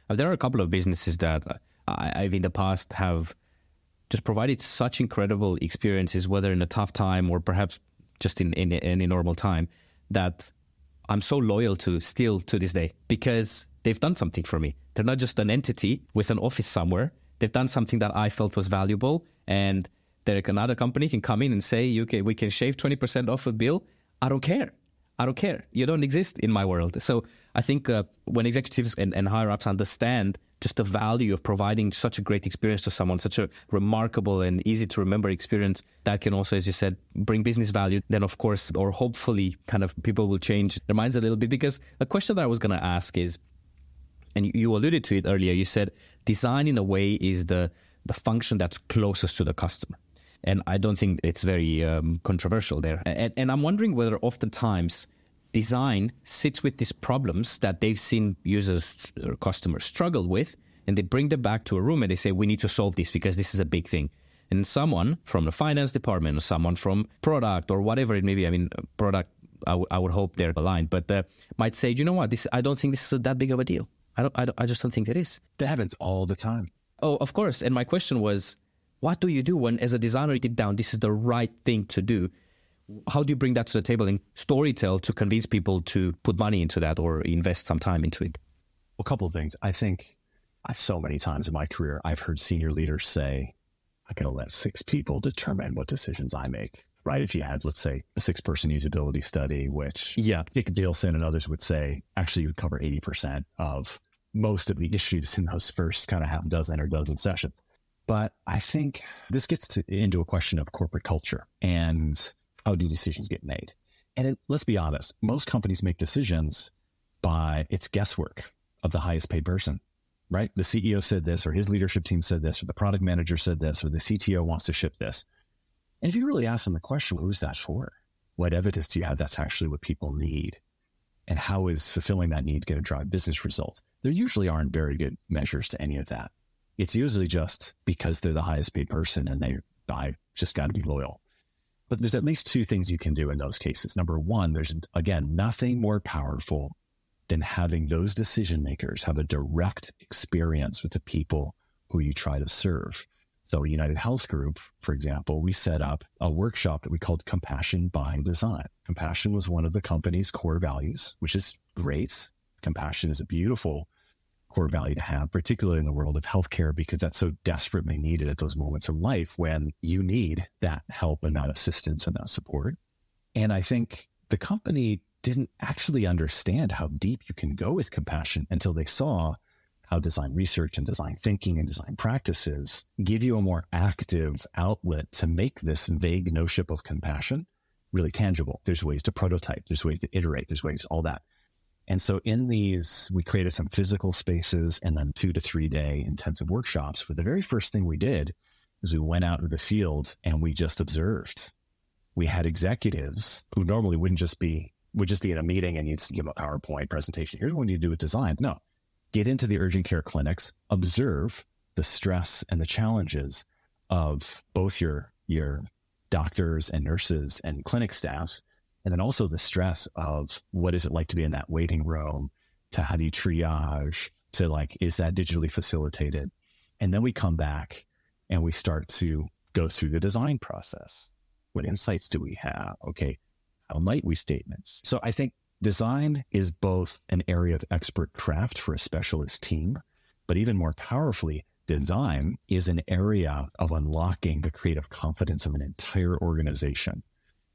There are a couple of businesses that I've in the past have just provided such incredible experiences, whether in a tough time or perhaps just in, in, in any normal time, that I'm so loyal to still to this day because they've done something for me. They're not just an entity with an office somewhere. They've done something that I felt was valuable. And there another company can come in and say, okay, we can shave 20% off a bill. I don't care. I don't care. You don't exist in my world. So I think uh, when executives and, and higher ups understand just the value of providing such a great experience to someone, such a remarkable and easy to remember experience that can also, as you said, bring business value, then of course, or hopefully kind of people will change their minds a little bit. Because a question that I was going to ask is, and you alluded to it earlier, you said design in a way is the, the function that's closest to the customer. And I don't think it's very um, controversial there. And, and I'm wondering whether oftentimes design sits with these problems that they've seen users or customers struggle with, and they bring them back to a room and they say, we need to solve this because this is a big thing. And someone from the finance department or someone from product or whatever it may be, I mean, product, I, w- I would hope they're aligned, but uh, might say, you know what, this I don't think this is that big of a deal. I don't, I don't, I just don't think it is. That happens all the time. Oh, of course. And my question was, what do you do when, as a designer, you deep down, this is the right thing to do? How do you bring that to the table and storytell to convince people to put money into that or invest some time into it? Well, a couple of things. I think I've so many times in my career, I've heard senior leaders say, I got to let six people determine what decisions I make. Right. If you had, let's say, a six person usability study, which yeah. Dick Nielsen and others would say actually you would cover 80% of most of the issues in those first kind of half dozen or dozen sessions. But I think this gets to, into a question of corporate culture and Oh, how do decisions get made. And it, let's be honest, most companies make decisions by it's guesswork of the highest paid person, right? The CEO said this, or his leadership team said this, or the product manager said this, or the CTO wants to ship this. And if you really ask them the question, who's that for? What evidence do you have that's actually what people need? And how is fulfilling that need going to drive business results? There usually aren't very good measures to any of that it's usually just because they're the highest paid person and they I just got to be loyal. But there's at least two things you can do in those cases. Number one, there's again nothing more powerful than having those decision makers have a direct experience with the people who you try to serve. So, United Health Group, for example, we set up a workshop that we called Compassion by Design. Compassion was one of the company's core values, which is great. Compassion is a beautiful core value to have, particularly in the world of healthcare, because that's so desperately needed at those moments of life when you need that help and that assistance and that support. And I think the company didn't actually understand how deep you can go with compassion until they saw how design research and design thinking and design practices give you a more active outlet to make this vague notion of compassion really tangible. There's ways to prototype, there's ways to iterate, there's ways, all that. And so in these, we created some physical spaces and then two to three day intensive workshops where the very first thing we did is we went out to the field and we just observed. We had executives who normally wouldn't just be would just be in a meeting and you'd give a PowerPoint presentation. Here's what you need to do with design. No, get into the urgent care clinics, observe the stress and the challenges of both your your doctors and nurses and clinic staff, and then also the stress of what is it like to be in that waiting room, to how do you triage, to like is that digitally facilitated, and then we come back and we start to go through the design process. What insights do we have? Okay, how might we statements? So I think design is both an area of expert craft for a specialist team, but even more powerfully, design is an area of unlocking the creative confidence of an entire organization.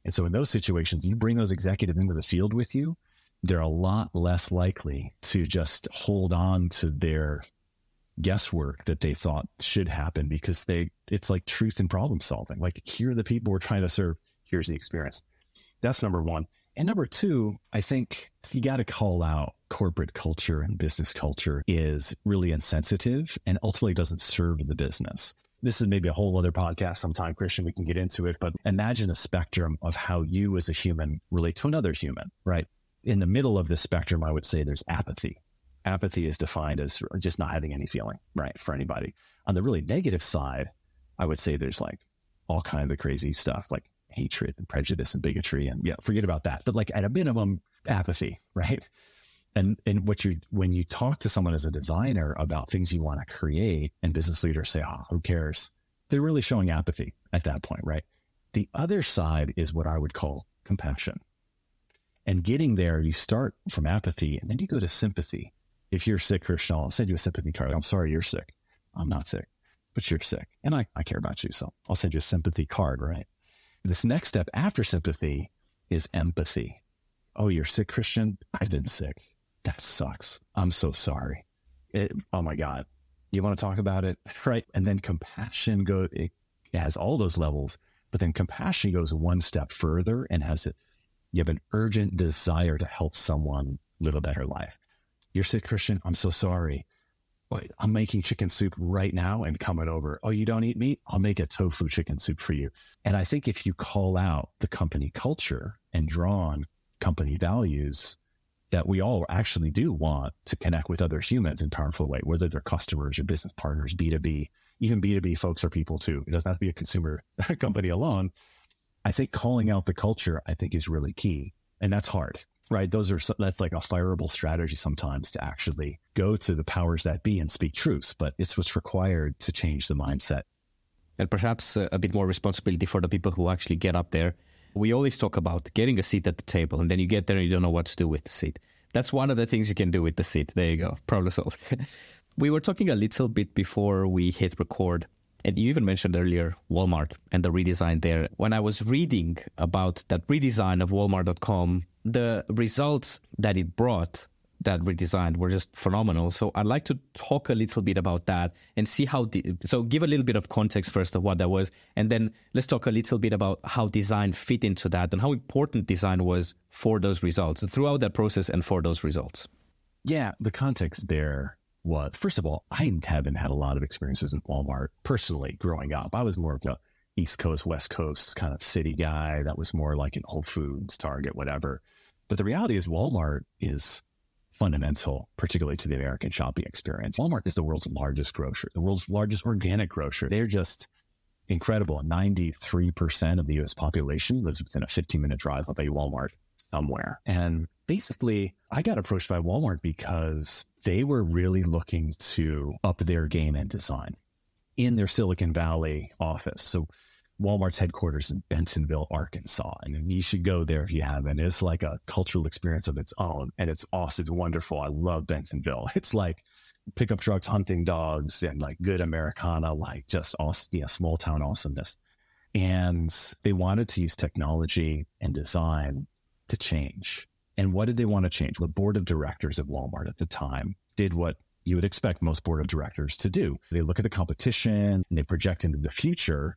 And so in those situations, you bring those executives into the field with you, they're a lot less likely to just hold on to their guesswork that they thought should happen because they it's like truth and problem solving. Like here are the people we're trying to serve, here's the experience. That's number one. And number two, I think you got to call out corporate culture and business culture is really insensitive and ultimately doesn't serve the business. This is maybe a whole other podcast sometime, Christian. We can get into it, but imagine a spectrum of how you as a human relate to another human, right? In the middle of the spectrum, I would say there's apathy. Apathy is defined as just not having any feeling, right, for anybody. On the really negative side, I would say there's like all kinds of crazy stuff like hatred and prejudice and bigotry and yeah, forget about that. But like at a minimum, apathy, right? And and what you when you talk to someone as a designer about things you want to create, and business leaders say, "Oh, who cares?" They're really showing apathy at that point, right? The other side is what I would call compassion. And getting there, you start from apathy and then you go to sympathy. If you're sick, Christian, I'll send you a sympathy card. I'm sorry you're sick. I'm not sick, but you're sick. And I, I care about you. So I'll send you a sympathy card, right? This next step after sympathy is empathy. Oh, you're sick, Christian? I've been sick. That sucks. I'm so sorry. It, oh my God. You want to talk about it? [laughs] Right. And then compassion goes, it has all those levels, but then compassion goes one step further and has it. You have an urgent desire to help someone live a better life. You're sick, Christian. I'm so sorry. I'm making chicken soup right now and coming over. Oh, you don't eat meat? I'll make a tofu chicken soup for you. And I think if you call out the company culture and draw on company values, that we all actually do want to connect with other humans in powerful way, whether they're customers or business partners, B2B, even B2B folks are people too. It doesn't have to be a consumer [laughs] company alone. I think calling out the culture, I think is really key. And that's hard right? Those are that's like a fireable strategy sometimes to actually go to the powers that be and speak truth, but it's what's required to change the mindset. And perhaps a bit more responsibility for the people who actually get up there. We always talk about getting a seat at the table, and then you get there and you don't know what to do with the seat. That's one of the things you can do with the seat. There you go, [laughs] problem solved. [laughs] we were talking a little bit before we hit record and you even mentioned earlier Walmart and the redesign there. When I was reading about that redesign of Walmart.com, the results that it brought that we designed were just phenomenal. So I'd like to talk a little bit about that and see how. The, so give a little bit of context first of what that was, and then let's talk a little bit about how design fit into that and how important design was for those results throughout that process and for those results. Yeah, the context there was first of all, I haven't had a lot of experiences in Walmart personally growing up. I was more of a East Coast, West Coast kind of city guy that was more like an Whole Foods, Target, whatever. But the reality is, Walmart is fundamental, particularly to the American shopping experience. Walmart is the world's largest grocer, the world's largest organic grocer. They're just incredible. 93% of the US population lives within a 15 minute drive of a Walmart somewhere. And basically, I got approached by Walmart because they were really looking to up their game and design in their Silicon Valley office. So Walmart's headquarters in Bentonville, Arkansas. And you should go there if you haven't. It's like a cultural experience of its own. And it's awesome. It's wonderful. I love Bentonville. [laughs] It's like pickup trucks, hunting dogs, and like good Americana, like just awesome, you know, small town awesomeness. And they wanted to use technology and design to change. And what did they want to change? The board of directors of Walmart at the time did what you would expect most board of directors to do. They look at the competition and they project into the future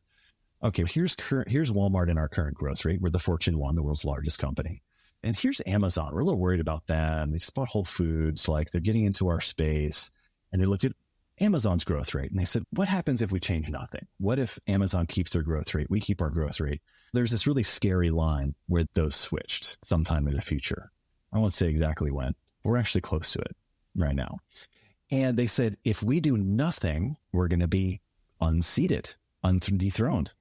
okay, here's here's Walmart in our current growth rate. We're the Fortune one, the world's largest company. And here's Amazon. We're a little worried about them. They just bought Whole Foods. Like they're getting into our space. And they looked at Amazon's growth rate. And they said, what happens if we change nothing? What if Amazon keeps their growth rate? We keep our growth rate. There's this really scary line where those switched sometime in the future. I won't say exactly when. But we're actually close to it right now. And they said, if we do nothing, we're going to be unseated, undethroned.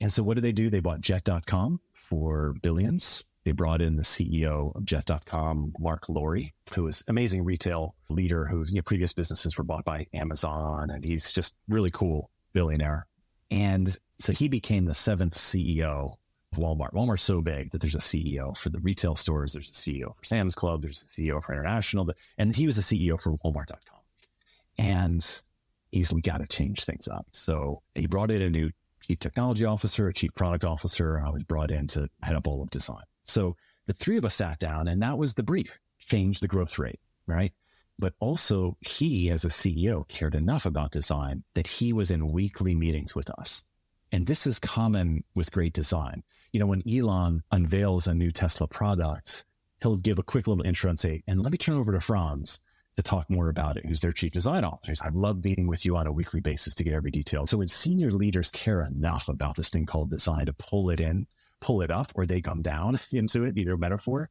And so what did they do? They bought jet.com for billions. They brought in the CEO of jet.com, Mark Lore, who is amazing retail leader who you know, previous businesses were bought by Amazon. And he's just really cool billionaire. And so he became the seventh CEO of Walmart. Walmart's so big that there's a CEO for the retail stores, there's a CEO for Sam's Club, there's a CEO for International, and he was the CEO for Walmart.com. And he's, we got to change things up. So he brought in a new chief technology officer, a chief product officer. I was brought in to head up all of design. So the three of us sat down, and that was the brief change the growth rate, right? But also, he as a CEO cared enough about design that he was in weekly meetings with us. And this is common with great design. You know, when Elon unveils a new Tesla product, he'll give a quick little intro and say, and let me turn over to Franz to talk more about it, who's their chief design officer. I'd love meeting with you on a weekly basis to get every detail. So when senior leaders care enough about this thing called design to pull it in, pull it up, or they come down [laughs] into it, either metaphor,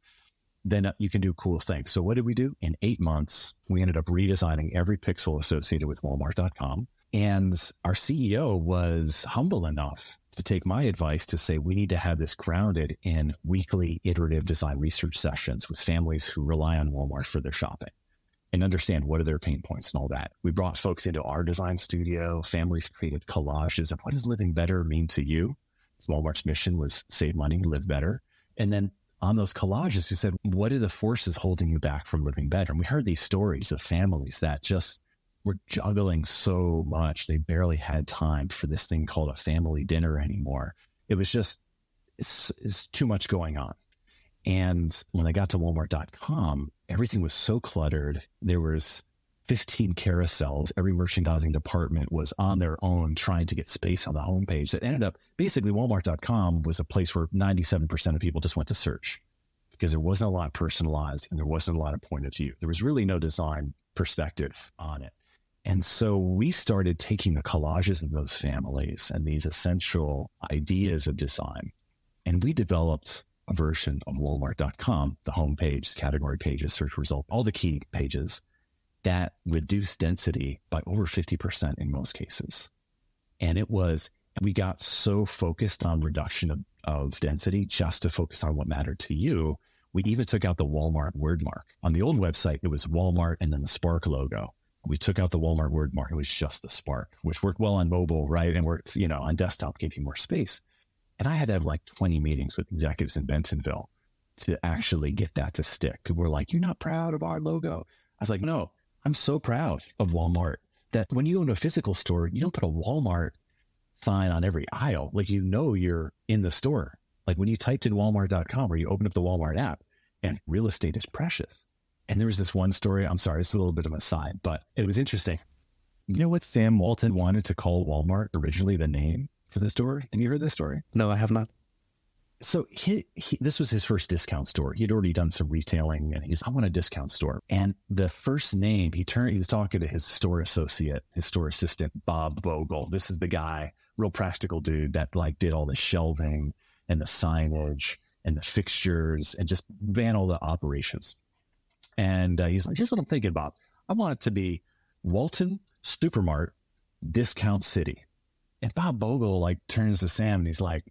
then uh, you can do cool things. So what did we do? In eight months, we ended up redesigning every pixel associated with Walmart.com. And our CEO was humble enough to take my advice to say we need to have this grounded in weekly iterative design research sessions with families who rely on Walmart for their shopping and understand what are their pain points and all that. We brought folks into our design studio. Families created collages of what does living better mean to you? Walmart's mission was save money, live better. And then on those collages, we said, what are the forces holding you back from living better? And we heard these stories of families that just were juggling so much. They barely had time for this thing called a family dinner anymore. It was just, it's, it's too much going on. And when I got to Walmart.com, everything was so cluttered. There was 15 carousels. Every merchandising department was on their own trying to get space on the homepage. That ended up basically Walmart.com was a place where 97% of people just went to search because there wasn't a lot personalized and there wasn't a lot of point of view. There was really no design perspective on it. And so we started taking the collages of those families and these essential ideas of design. And we developed version of Walmart.com, the homepage, category pages, search result, all the key pages that reduced density by over 50% in most cases. And it was, we got so focused on reduction of, of density just to focus on what mattered to you. We even took out the Walmart word mark. On the old website, it was Walmart and then the Spark logo we took out the Walmart word mark. It was just the Spark, which worked well on mobile, right? And worked, you know, on desktop, gave you more space. And I had to have like 20 meetings with executives in Bentonville to actually get that to stick. People were like, You're not proud of our logo. I was like, No, I'm so proud of Walmart that when you go own a physical store, you don't put a Walmart sign on every aisle. Like you know you're in the store. Like when you typed in walmart.com or you open up the Walmart app and real estate is precious. And there was this one story. I'm sorry, it's a little bit of a side, but it was interesting. You know what Sam Walton wanted to call Walmart originally the name for the store? And you heard this story? No, I have not. So he, he, this was his first discount store. He'd already done some retailing and he's, I want a discount store. And the first name he turned, he was talking to his store associate, his store assistant, Bob Bogle. This is the guy, real practical dude that like did all the shelving and the signage and the fixtures and just ran all the operations. And uh, he's like, here's what I'm thinking about. I want it to be Walton Supermart Discount City. And Bob Bogle like turns to Sam and he's like,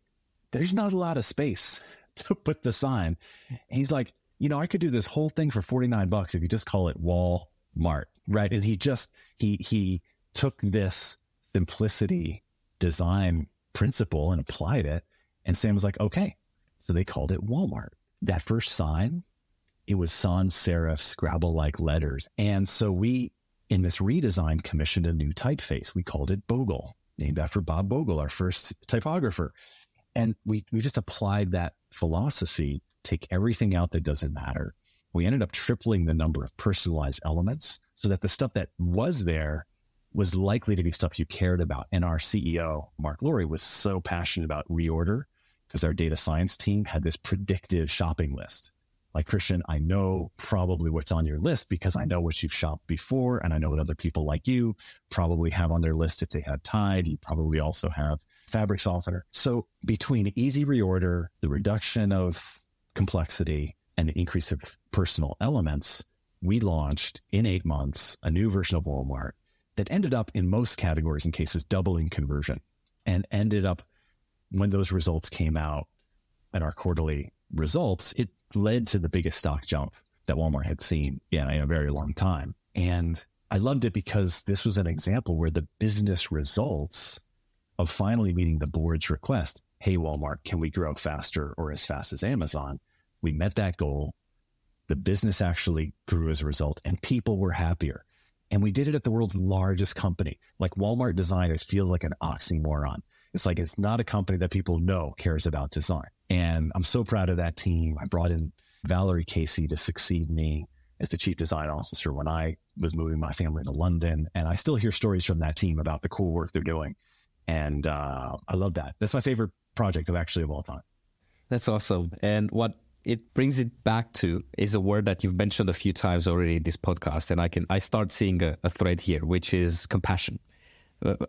there's not a lot of space [laughs] to put the sign. And he's like, you know, I could do this whole thing for 49 bucks if you just call it Walmart. Right. And he just, he, he took this simplicity design principle and applied it. And Sam was like, okay. So they called it Walmart. That first sign it was sans serif Scrabble like letters. And so we, in this redesign, commissioned a new typeface. We called it Bogle, named after Bob Bogle, our first typographer. And we, we just applied that philosophy, take everything out that doesn't matter. We ended up tripling the number of personalized elements so that the stuff that was there was likely to be stuff you cared about. And our CEO, Mark Lore, was so passionate about reorder because our data science team had this predictive shopping list like Christian, I know probably what's on your list because I know what you've shopped before and I know what other people like you probably have on their list if they had Tide. You probably also have fabric softener. So between easy reorder, the reduction of complexity and the increase of personal elements, we launched in eight months a new version of Walmart that ended up in most categories and cases doubling conversion and ended up when those results came out at our quarterly results, it led to the biggest stock jump that Walmart had seen in, in a very long time. And I loved it because this was an example where the business results of finally meeting the board's request hey, Walmart, can we grow faster or as fast as Amazon? We met that goal. The business actually grew as a result, and people were happier. And we did it at the world's largest company. Like Walmart designers feels like an oxymoron. It's like it's not a company that people know cares about design. And I'm so proud of that team. I brought in Valerie Casey to succeed me as the chief design officer when I was moving my family to London. And I still hear stories from that team about the cool work they're doing. And uh, I love that. That's my favorite project of actually of all time. That's awesome. And what it brings it back to is a word that you've mentioned a few times already in this podcast. And I can I start seeing a, a thread here, which is compassion.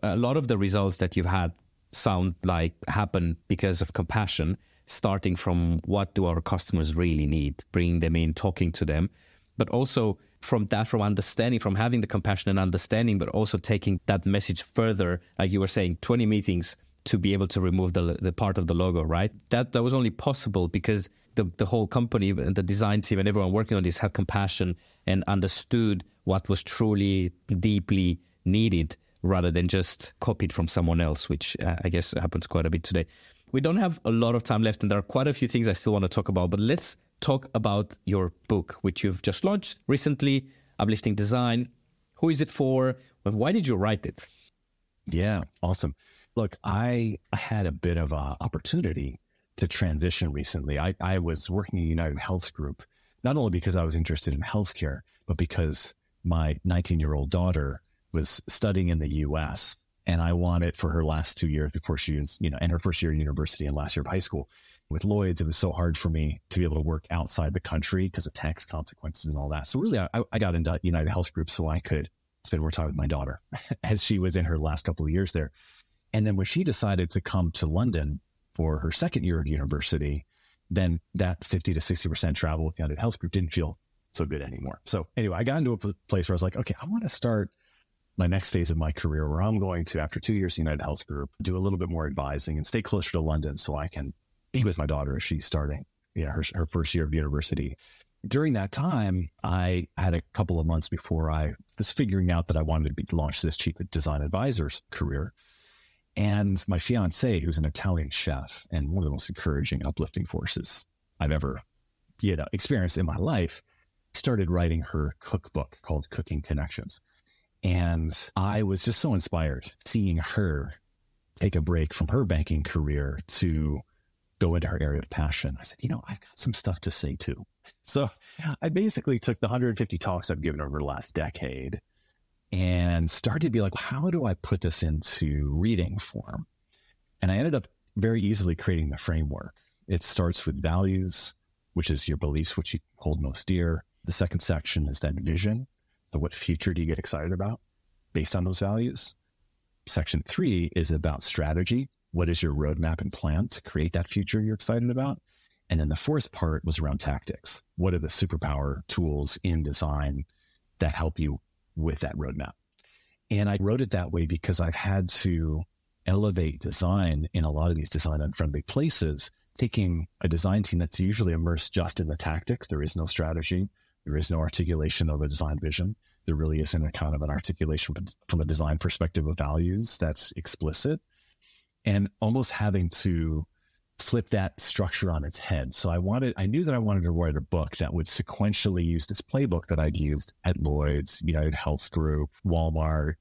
A lot of the results that you've had sound like happen because of compassion starting from what do our customers really need, bringing them in, talking to them, but also from that, from understanding, from having the compassion and understanding, but also taking that message further, like you were saying, 20 meetings to be able to remove the, the part of the logo, right? That that was only possible because the, the whole company and the design team and everyone working on this had compassion and understood what was truly deeply needed rather than just copied from someone else, which uh, I guess happens quite a bit today. We don't have a lot of time left, and there are quite a few things I still want to talk about, but let's talk about your book, which you've just launched recently Uplifting Design. Who is it for? Why did you write it? Yeah, awesome. Look, I had a bit of an opportunity to transition recently. I, I was working at United Health Group, not only because I was interested in healthcare, but because my 19 year old daughter was studying in the US and I wanted for her last two years before she was, you know, and her first year of university and last year of high school. With Lloyd's, it was so hard for me to be able to work outside the country because of tax consequences and all that. So really, I, I got into United Health Group so I could spend more time with my daughter [laughs] as she was in her last couple of years there. And then when she decided to come to London for her second year of university, then that 50 to 60% travel with United Health Group didn't feel so good anymore. So anyway, I got into a place where I was like, okay, I want to start – my next phase of my career where I'm going to, after two years United Health Group, do a little bit more advising and stay closer to London so I can be with my daughter as she's starting her, her first year of university. During that time, I had a couple of months before I was figuring out that I wanted to be, launch this chief design advisor's career. And my fiance, who's an Italian chef and one of the most encouraging, uplifting forces I've ever you know, experienced in my life, started writing her cookbook called Cooking Connections. And I was just so inspired seeing her take a break from her banking career to go into her area of passion. I said, you know, I've got some stuff to say too. So I basically took the 150 talks I've given over the last decade and started to be like, how do I put this into reading form? And I ended up very easily creating the framework. It starts with values, which is your beliefs, which you hold most dear. The second section is then vision, so, what future do you get excited about based on those values? Section three is about strategy. What is your roadmap and plan to create that future you're excited about? And then the fourth part was around tactics. What are the superpower tools in design that help you with that roadmap? And I wrote it that way because I've had to elevate design in a lot of these design unfriendly places, taking a design team that's usually immersed just in the tactics. There is no strategy. There is no articulation of a design vision. There really isn't a kind of an articulation from a design perspective of values that's explicit. And almost having to flip that structure on its head. So I wanted, I knew that I wanted to write a book that would sequentially use this playbook that I'd used at Lloyd's, United Health Group, Walmart.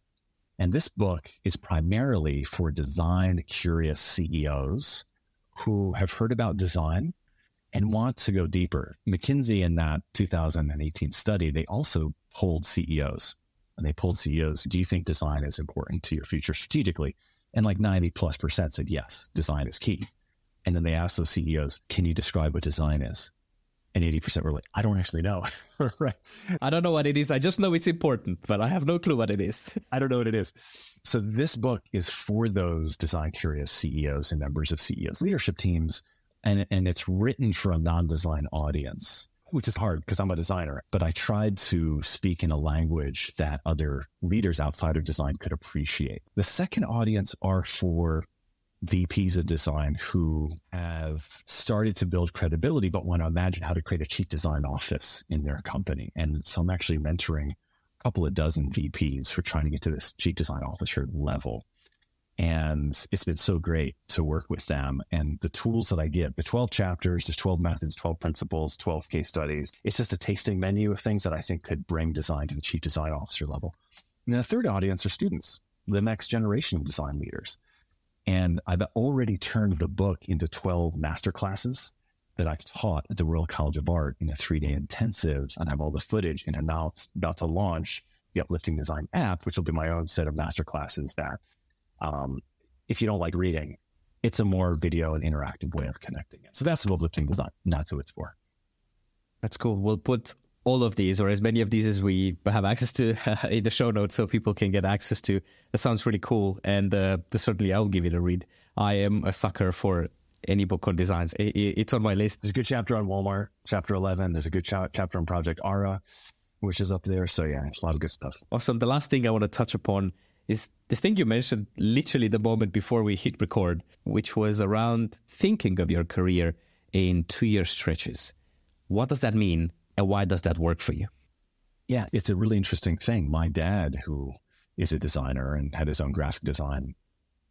And this book is primarily for design curious CEOs who have heard about design and want to go deeper. McKinsey in that 2018 study, they also polled CEOs and they polled CEOs, do you think design is important to your future strategically? And like 90 plus percent said, yes, design is key. And then they asked those CEOs, can you describe what design is? And 80% were like, I don't actually know. [laughs] right. I don't know what it is. I just know it's important, but I have no clue what it is. [laughs] I don't know what it is. So this book is for those design curious CEOs and members of CEOs leadership teams. And, and it's written for a non-design audience which is hard because I'm a designer, but I tried to speak in a language that other leaders outside of design could appreciate. The second audience are for VPs of design who have started to build credibility, but want to imagine how to create a chief design office in their company. And so I'm actually mentoring a couple of dozen VPs for trying to get to this chief design officer level. And it's been so great to work with them and the tools that I give, the 12 chapters, there's 12 methods, 12 principles, 12 case studies. It's just a tasting menu of things that I think could bring design to the chief design officer level. And the third audience are students, the next generation of design leaders. And I've already turned the book into 12 master classes that I've taught at the Royal College of Art in a three day intensive. And I have all the footage and I'm now about to launch the Uplifting Design app, which will be my own set of master classes that um, if you don't like reading, it's a more video and interactive way of connecting it. So that's what uplifting design. That's what it's for. That's cool. We'll put all of these or as many of these as we have access to uh, [laughs] in the show notes so people can get access to. That sounds really cool. And uh, certainly I'll give it a read. I am a sucker for any book on designs. It, it's on my list. There's a good chapter on Walmart, chapter 11. There's a good cha- chapter on Project Ara, which is up there. So yeah, it's a lot of good stuff. Awesome. The last thing I want to touch upon is this thing you mentioned literally the moment before we hit record, which was around thinking of your career in two year stretches. What does that mean and why does that work for you? Yeah, it's a really interesting thing. My dad, who is a designer and had his own graphic design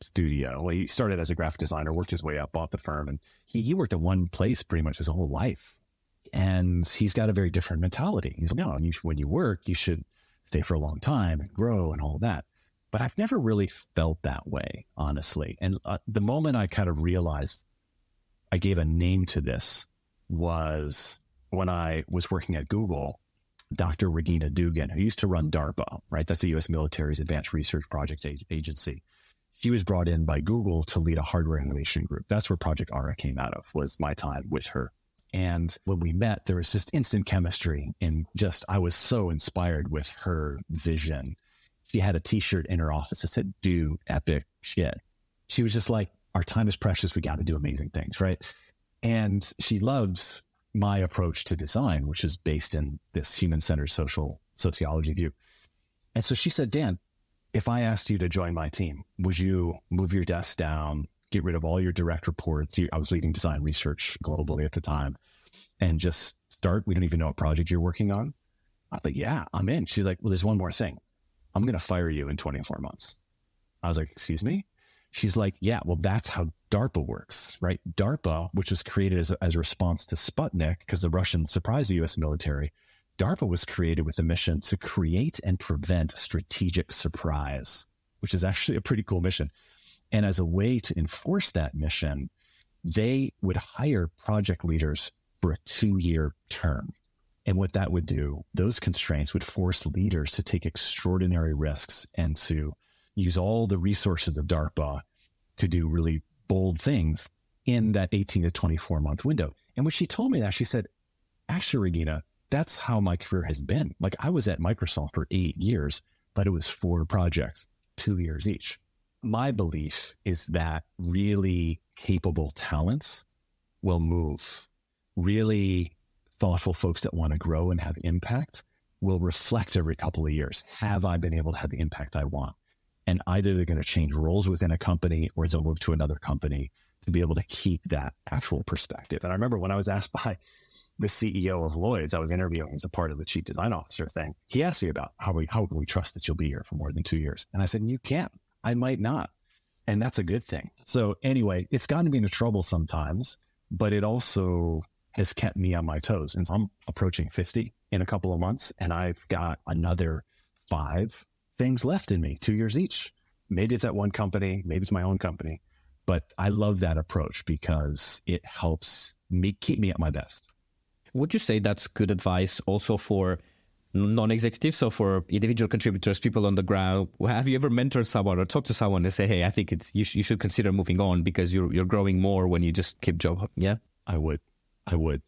studio, well, he started as a graphic designer, worked his way up, bought the firm, and he, he worked at one place pretty much his whole life. And he's got a very different mentality. He's like, no, you, when you work, you should stay for a long time and grow and all that but I've never really felt that way, honestly. And uh, the moment I kind of realized I gave a name to this was when I was working at Google. Dr. Regina Dugan, who used to run DARPA, right? That's the U.S. military's Advanced Research Projects Agency. She was brought in by Google to lead a hardware innovation group. That's where Project Ara came out of. Was my time with her. And when we met, there was just instant chemistry and just I was so inspired with her vision she had a t-shirt in her office that said, do epic shit. She was just like, our time is precious. We got to do amazing things. Right. And she loves my approach to design, which is based in this human centered social sociology view. And so she said, Dan, if I asked you to join my team, would you move your desk down, get rid of all your direct reports? I was leading design research globally at the time and just start. We don't even know what project you're working on. I like, yeah, I'm in. She's like, well, there's one more thing. I'm going to fire you in 24 months. I was like, excuse me? She's like, yeah, well, that's how DARPA works, right? DARPA, which was created as a, as a response to Sputnik because the Russians surprised the US military. DARPA was created with the mission to create and prevent strategic surprise, which is actually a pretty cool mission. And as a way to enforce that mission, they would hire project leaders for a two year term. And what that would do, those constraints would force leaders to take extraordinary risks and to use all the resources of DARPA to do really bold things in that 18 to 24 month window. And when she told me that, she said, actually, Regina, that's how my career has been. Like I was at Microsoft for eight years, but it was four projects, two years each. My belief is that really capable talents will move. Really thoughtful folks that want to grow and have impact will reflect every couple of years. Have I been able to have the impact I want? And either they're going to change roles within a company or they'll move to another company to be able to keep that actual perspective. And I remember when I was asked [laughs] by the CEO of Lloyd's, I was interviewing as a part of the chief design officer thing. He asked me about how we, how can we trust that you'll be here for more than two years? And I said, you can't. I might not. And that's a good thing. So anyway, it's gotten me into trouble sometimes, but it also has kept me on my toes. And so I'm approaching 50 in a couple of months, and I've got another five things left in me, two years each. Maybe it's at one company, maybe it's my own company, but I love that approach because it helps me keep me at my best. Would you say that's good advice also for non-executives, so for individual contributors, people on the ground? Have you ever mentored someone or talked to someone and say, "Hey, I think it's you, sh- you should consider moving on because you're you're growing more when you just keep job"? Yeah, I would. I would.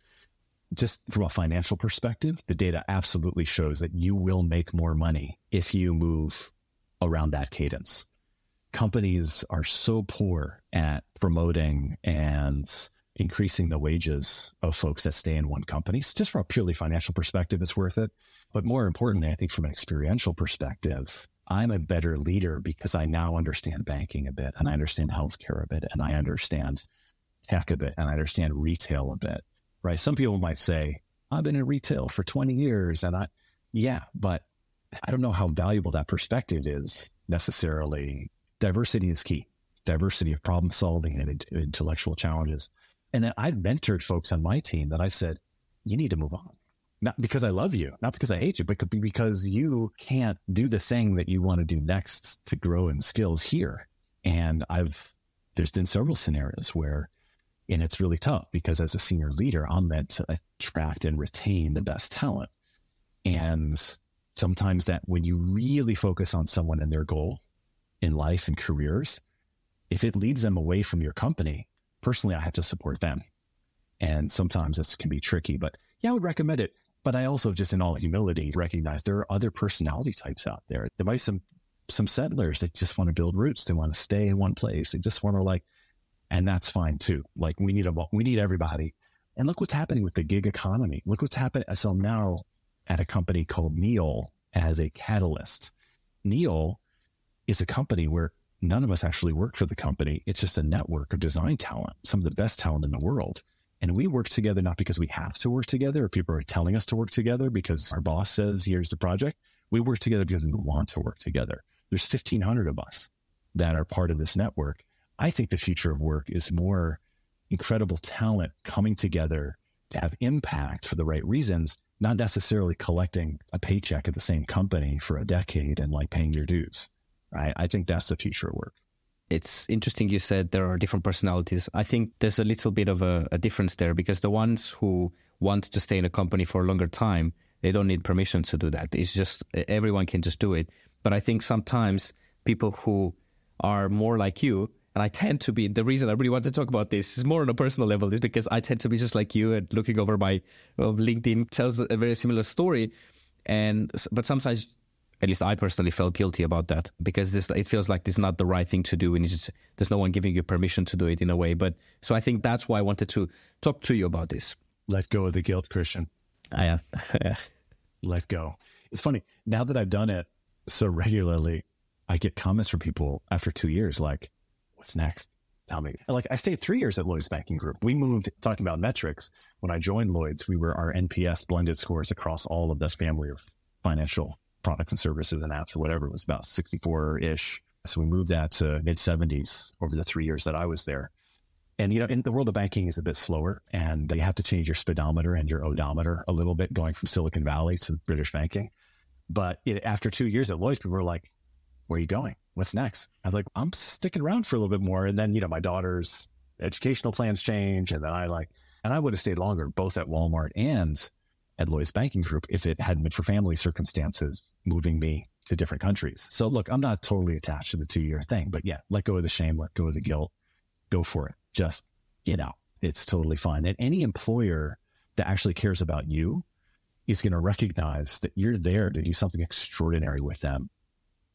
just from a financial perspective, the data absolutely shows that you will make more money if you move around that cadence. Companies are so poor at promoting and increasing the wages of folks that stay in one company. So just from a purely financial perspective, it's worth it. But more importantly, I think from an experiential perspective, I'm a better leader because I now understand banking a bit and I understand healthcare a bit and I understand tech a bit and I understand retail a bit, right? Some people might say, I've been in retail for 20 years and I, yeah, but I don't know how valuable that perspective is necessarily. Diversity is key. Diversity of problem solving and intellectual challenges. And then I've mentored folks on my team that I've said, you need to move on. Not because I love you, not because I hate you, but because you can't do the thing that you want to do next to grow in skills here. And I've, there's been several scenarios where, and it's really tough because as a senior leader, I'm meant to attract and retain the best talent. And sometimes that when you really focus on someone and their goal in life and careers, if it leads them away from your company, personally, I have to support them. And sometimes this can be tricky, but yeah, I would recommend it. But I also, just in all humility, recognize there are other personality types out there. There might be some some settlers that just want to build roots. They want to stay in one place. They just want to like, and that's fine too. Like we need a we need everybody. And look what's happening with the gig economy. Look what's happening. So I'm now at a company called Neol as a catalyst. Neol is a company where none of us actually work for the company. It's just a network of design talent, some of the best talent in the world. And we work together not because we have to work together or people are telling us to work together because our boss says, here's the project. We work together because we want to work together. There's 1,500 of us that are part of this network. I think the future of work is more incredible talent coming together to have impact for the right reasons, not necessarily collecting a paycheck at the same company for a decade and like paying your dues. Right. I think that's the future of work. It's interesting you said there are different personalities. I think there's a little bit of a, a difference there because the ones who want to stay in a company for a longer time, they don't need permission to do that. It's just everyone can just do it. But I think sometimes people who are more like you, and I tend to be the reason I really want to talk about this is more on a personal level, is because I tend to be just like you and looking over my well, LinkedIn tells a very similar story. And but sometimes at least I personally felt guilty about that because this it feels like this is not the right thing to do, and just, there's no one giving you permission to do it in a way. But so I think that's why I wanted to talk to you about this. Let go of the guilt, Christian. Ah, yeah, [laughs] yes. Let go. It's funny now that I've done it so regularly. I get comments from people after two years, like, "What's next? Tell me." Like I stayed three years at Lloyd's Banking Group. We moved talking about metrics. When I joined Lloyd's, we were our NPS blended scores across all of this family of financial products and services and apps or whatever. It was about 64 ish. So we moved that to mid 70s over the three years that I was there. And, you know, in the world of banking is a bit slower and you have to change your speedometer and your odometer a little bit going from Silicon Valley to British banking. But it, after two years at Lloyd's, people were like, where are you going? What's next? I was like, I'm sticking around for a little bit more. And then, you know, my daughter's educational plans change. And then I like, and I would have stayed longer, both at Walmart and at Lloyd's Banking Group if it hadn't been for family circumstances moving me to different countries. So look, I'm not totally attached to the two year thing, but yeah, let go of the shame, let go of the guilt, go for it. Just get out. It's totally fine. And any employer that actually cares about you is going to recognize that you're there to do something extraordinary with them.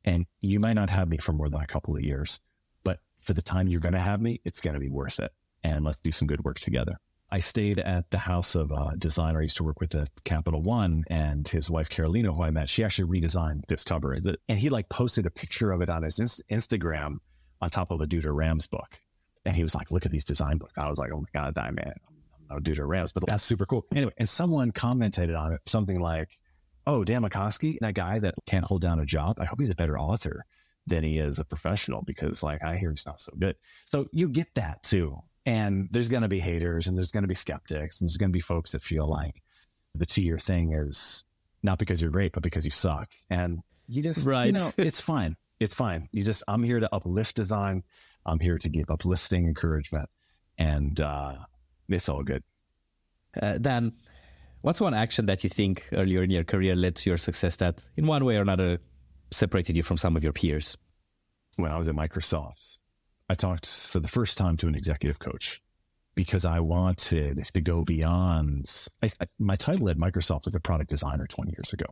And you might not have me for more than a couple of years, but for the time you're going to have me, it's going to be worth it. And let's do some good work together. I stayed at the house of a designer I used to work with at Capital One and his wife, Carolina, who I met. She actually redesigned this cover. And he like posted a picture of it on his Instagram on top of a Dieter Rams book. And he was like, look at these design books. I was like, oh my God, that man, I'm no Dieter Rams, but that's super cool. Anyway, and someone commented on it, something like, oh, Dan Makoski, that guy that can't hold down a job. I hope he's a better author than he is a professional because like I hear he's not so good. So you get that too. And there's going to be haters and there's going to be skeptics and there's going to be folks that feel like the two year thing is not because you're great, but because you suck. And you just, right. you know, it's [laughs] fine. It's fine. You just, I'm here to uplift design. I'm here to give uplifting encouragement and uh, it's all good. Uh, Dan, what's one action that you think earlier in your career led to your success that in one way or another separated you from some of your peers? When I was at Microsoft, I talked for the first time to an executive coach. because I wanted to go beyond. I, I, my title at Microsoft was a product designer 20 years ago.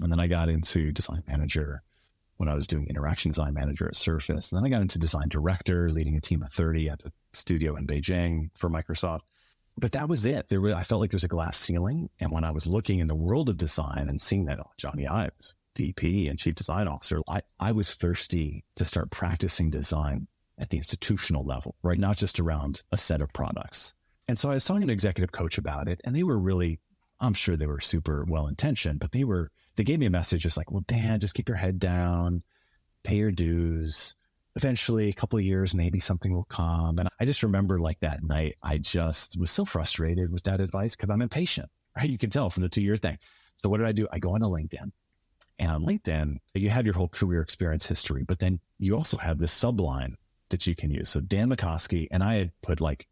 And then I got into design manager when I was doing interaction design manager at Surface. And then I got into design director, leading a team of 30 at a studio in Beijing for Microsoft. But that was it. There was, I felt like there was a glass ceiling. And when I was looking in the world of design and seeing that oh, Jony Ive's, VP and chief design officer, I, I was thirsty to start practicing design at the institutional level, right? Not just around a set of products. And so I was talking to executive coach about it, and they were really, I'm sure they were super well intentioned, but they were, they gave me a message just like, well, Dan, just keep your head down, pay your dues. Eventually, a couple of years, maybe something will come. And I just remember like that night, I just was so frustrated with that advice because I'm impatient, right? You can tell from the two year thing. So what did I do? I go onto LinkedIn. And on LinkedIn, you have your whole career experience history, but then you also have this subline that you can use. So Dan Makoski, and I had put like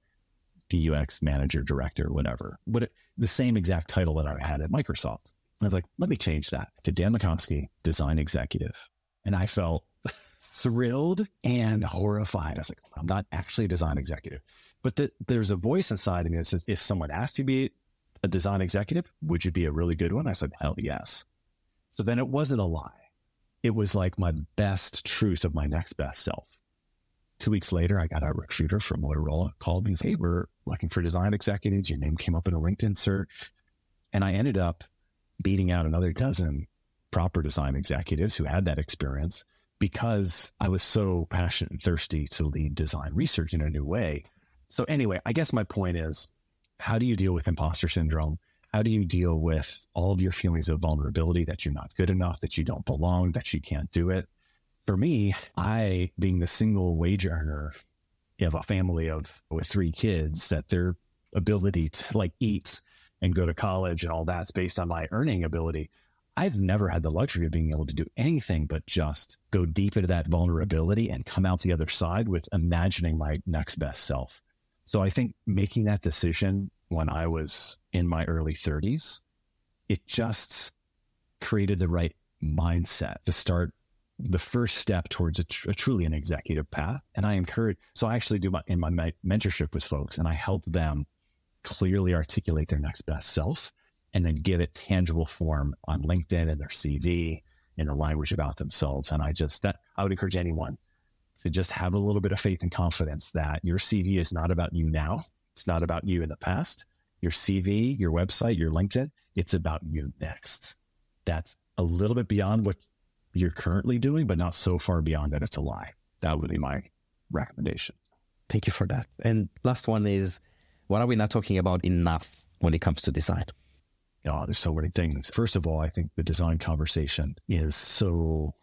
the UX manager, director, whatever, but it, the same exact title that I had at Microsoft. I was like, let me change that to Dan Makoski, design executive. And I felt thrilled and horrified. I was like, I'm not actually a design executive. But the, there's a voice inside of me that says, if someone asked you to be a design executive, would you be a really good one? I said, hell yes. So then it wasn't a lie. It was like my best truth of my next best self. Two weeks later, I got a recruiter from Motorola called me and said, Hey, we're looking for design executives. Your name came up in a LinkedIn search. And I ended up beating out another dozen proper design executives who had that experience because I was so passionate and thirsty to lead design research in a new way. So, anyway, I guess my point is how do you deal with imposter syndrome? How do you deal with all of your feelings of vulnerability that you're not good enough, that you don't belong, that you can't do it? for me, I being the single wage earner of a family of with three kids, that their ability to like eat and go to college and all that's based on my earning ability. I've never had the luxury of being able to do anything but just go deep into that vulnerability and come out the other side with imagining my next best self. So I think making that decision when I was in my early 30s, it just created the right mindset to start the first step towards a, tr- a, truly an executive path. And I encourage, so I actually do my, in my mentorship with folks and I help them clearly articulate their next best self and then give it tangible form on LinkedIn and their CV in a language about themselves. And I just, that I would encourage anyone to just have a little bit of faith and confidence that your CV is not about you now. It's not about you in the past. Your CV, your website, your LinkedIn, it's about you next. That's a little bit beyond what you're currently doing, but not so far beyond that it's a lie. That would be my recommendation. Thank you for that. And last one is what are we not talking about enough when it comes to design? Oh, there's so many things. First of all, I think the design conversation is so,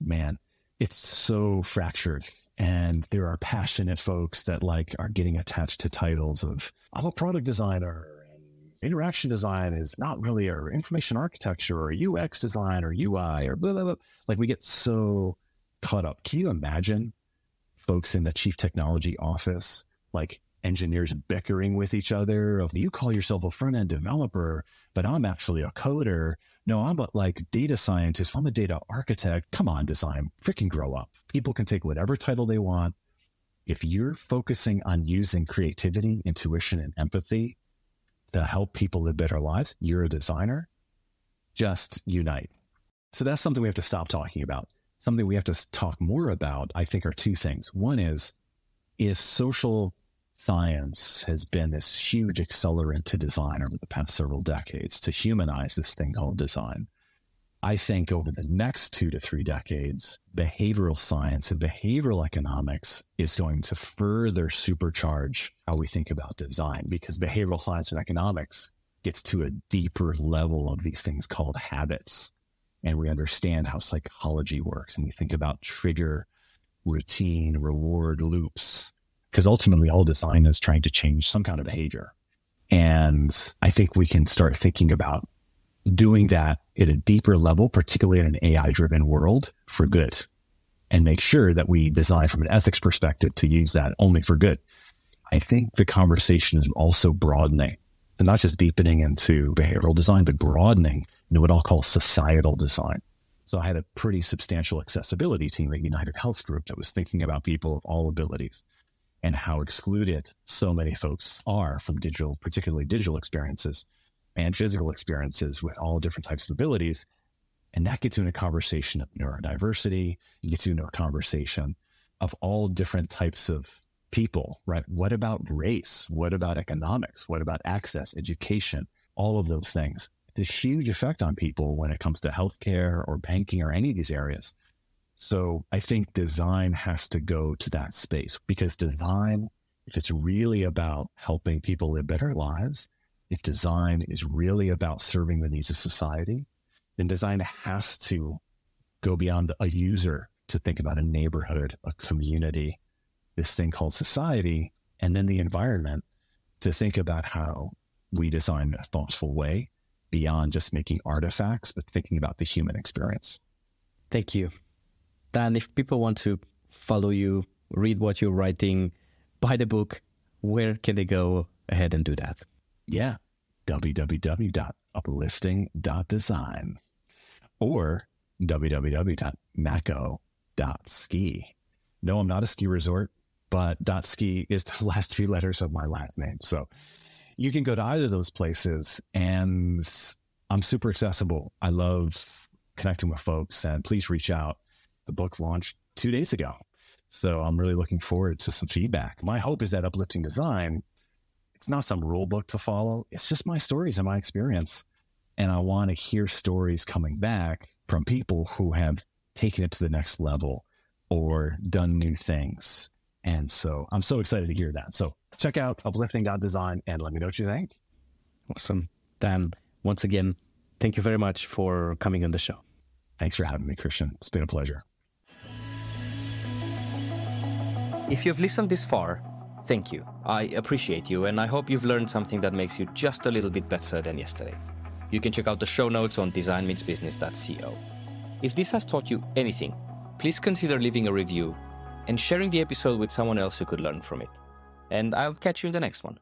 man, it's so fractured. And there are passionate folks that like are getting attached to titles of, I'm a product designer and interaction design is not really or information architecture or UX design or UI or blah, blah, blah. Like we get so caught up. Can you imagine folks in the chief technology office, like engineers bickering with each other of you call yourself a front end developer, but I'm actually a coder. No, I'm a like data scientist. I'm a data architect. Come on, design, freaking grow up. People can take whatever title they want. If you're focusing on using creativity, intuition, and empathy to help people live better lives, you're a designer, just unite. So that's something we have to stop talking about. Something we have to talk more about, I think, are two things. One is if social science has been this huge accelerant to design over the past several decades to humanize this thing called design, I think over the next two to three decades, behavioral science and behavioral economics is going to further supercharge how we think about design because behavioral science and economics gets to a deeper level of these things called habits. And we understand how psychology works and we think about trigger, routine, reward loops. Because ultimately, all design is trying to change some kind of behavior. And I think we can start thinking about doing that at a deeper level, particularly in an AI driven world for good and make sure that we design from an ethics perspective to use that only for good. I think the conversation is also broadening. Not just deepening into behavioral design, but broadening into what I'll call societal design. So I had a pretty substantial accessibility team at UnitedHealth Group that was thinking about people of all abilities. And how excluded so many folks are from digital, particularly digital experiences and physical experiences with all different types of abilities. And that gets you in a conversation of neurodiversity. It gets you into a conversation of all different types of people, right? What about race? What about economics? What about access, education? All of those things. This huge effect on people when it comes to healthcare or banking or any of these areas. So I think design has to go to that space because design, if it's really about helping people live better lives, if design is really about serving the needs of society, then design has to go beyond a user to think about a neighborhood, a community, this thing called society, and then the environment to think about how we design in a thoughtful way beyond just making artifacts, but thinking about the human experience. Thank you. Dan, if people want to follow you, read what you're writing, buy the book, where can they go ahead and do that? Yeah, www.uplifting.design or www.mako.ski. No, I'm not a ski resort, but .ski is the [laughs] last three letters of my last name. So you can go to either of those places and I'm super accessible. I love connecting with folks and please reach out. The book launched two days ago. So I'm really looking forward to some feedback. My hope is that uplifting design, it's not some rule book to follow. It's just my stories and my experience. And I want to hear stories coming back from people who have taken it to the next level or done new things. And so I'm so excited to hear that. So check out uplifting.design and let me know what you think. Awesome. Dan, once again, thank you very much for coming on the show. Thanks for having me, Christian. It's been a pleasure. If you've listened this far, thank you. I appreciate you, and I hope you've learned something that makes you just a little bit better than yesterday. You can check out the show notes on designmeetsbusiness.co. If this has taught you anything, please consider leaving a review and sharing the episode with someone else who could learn from it. And I'll catch you in the next one.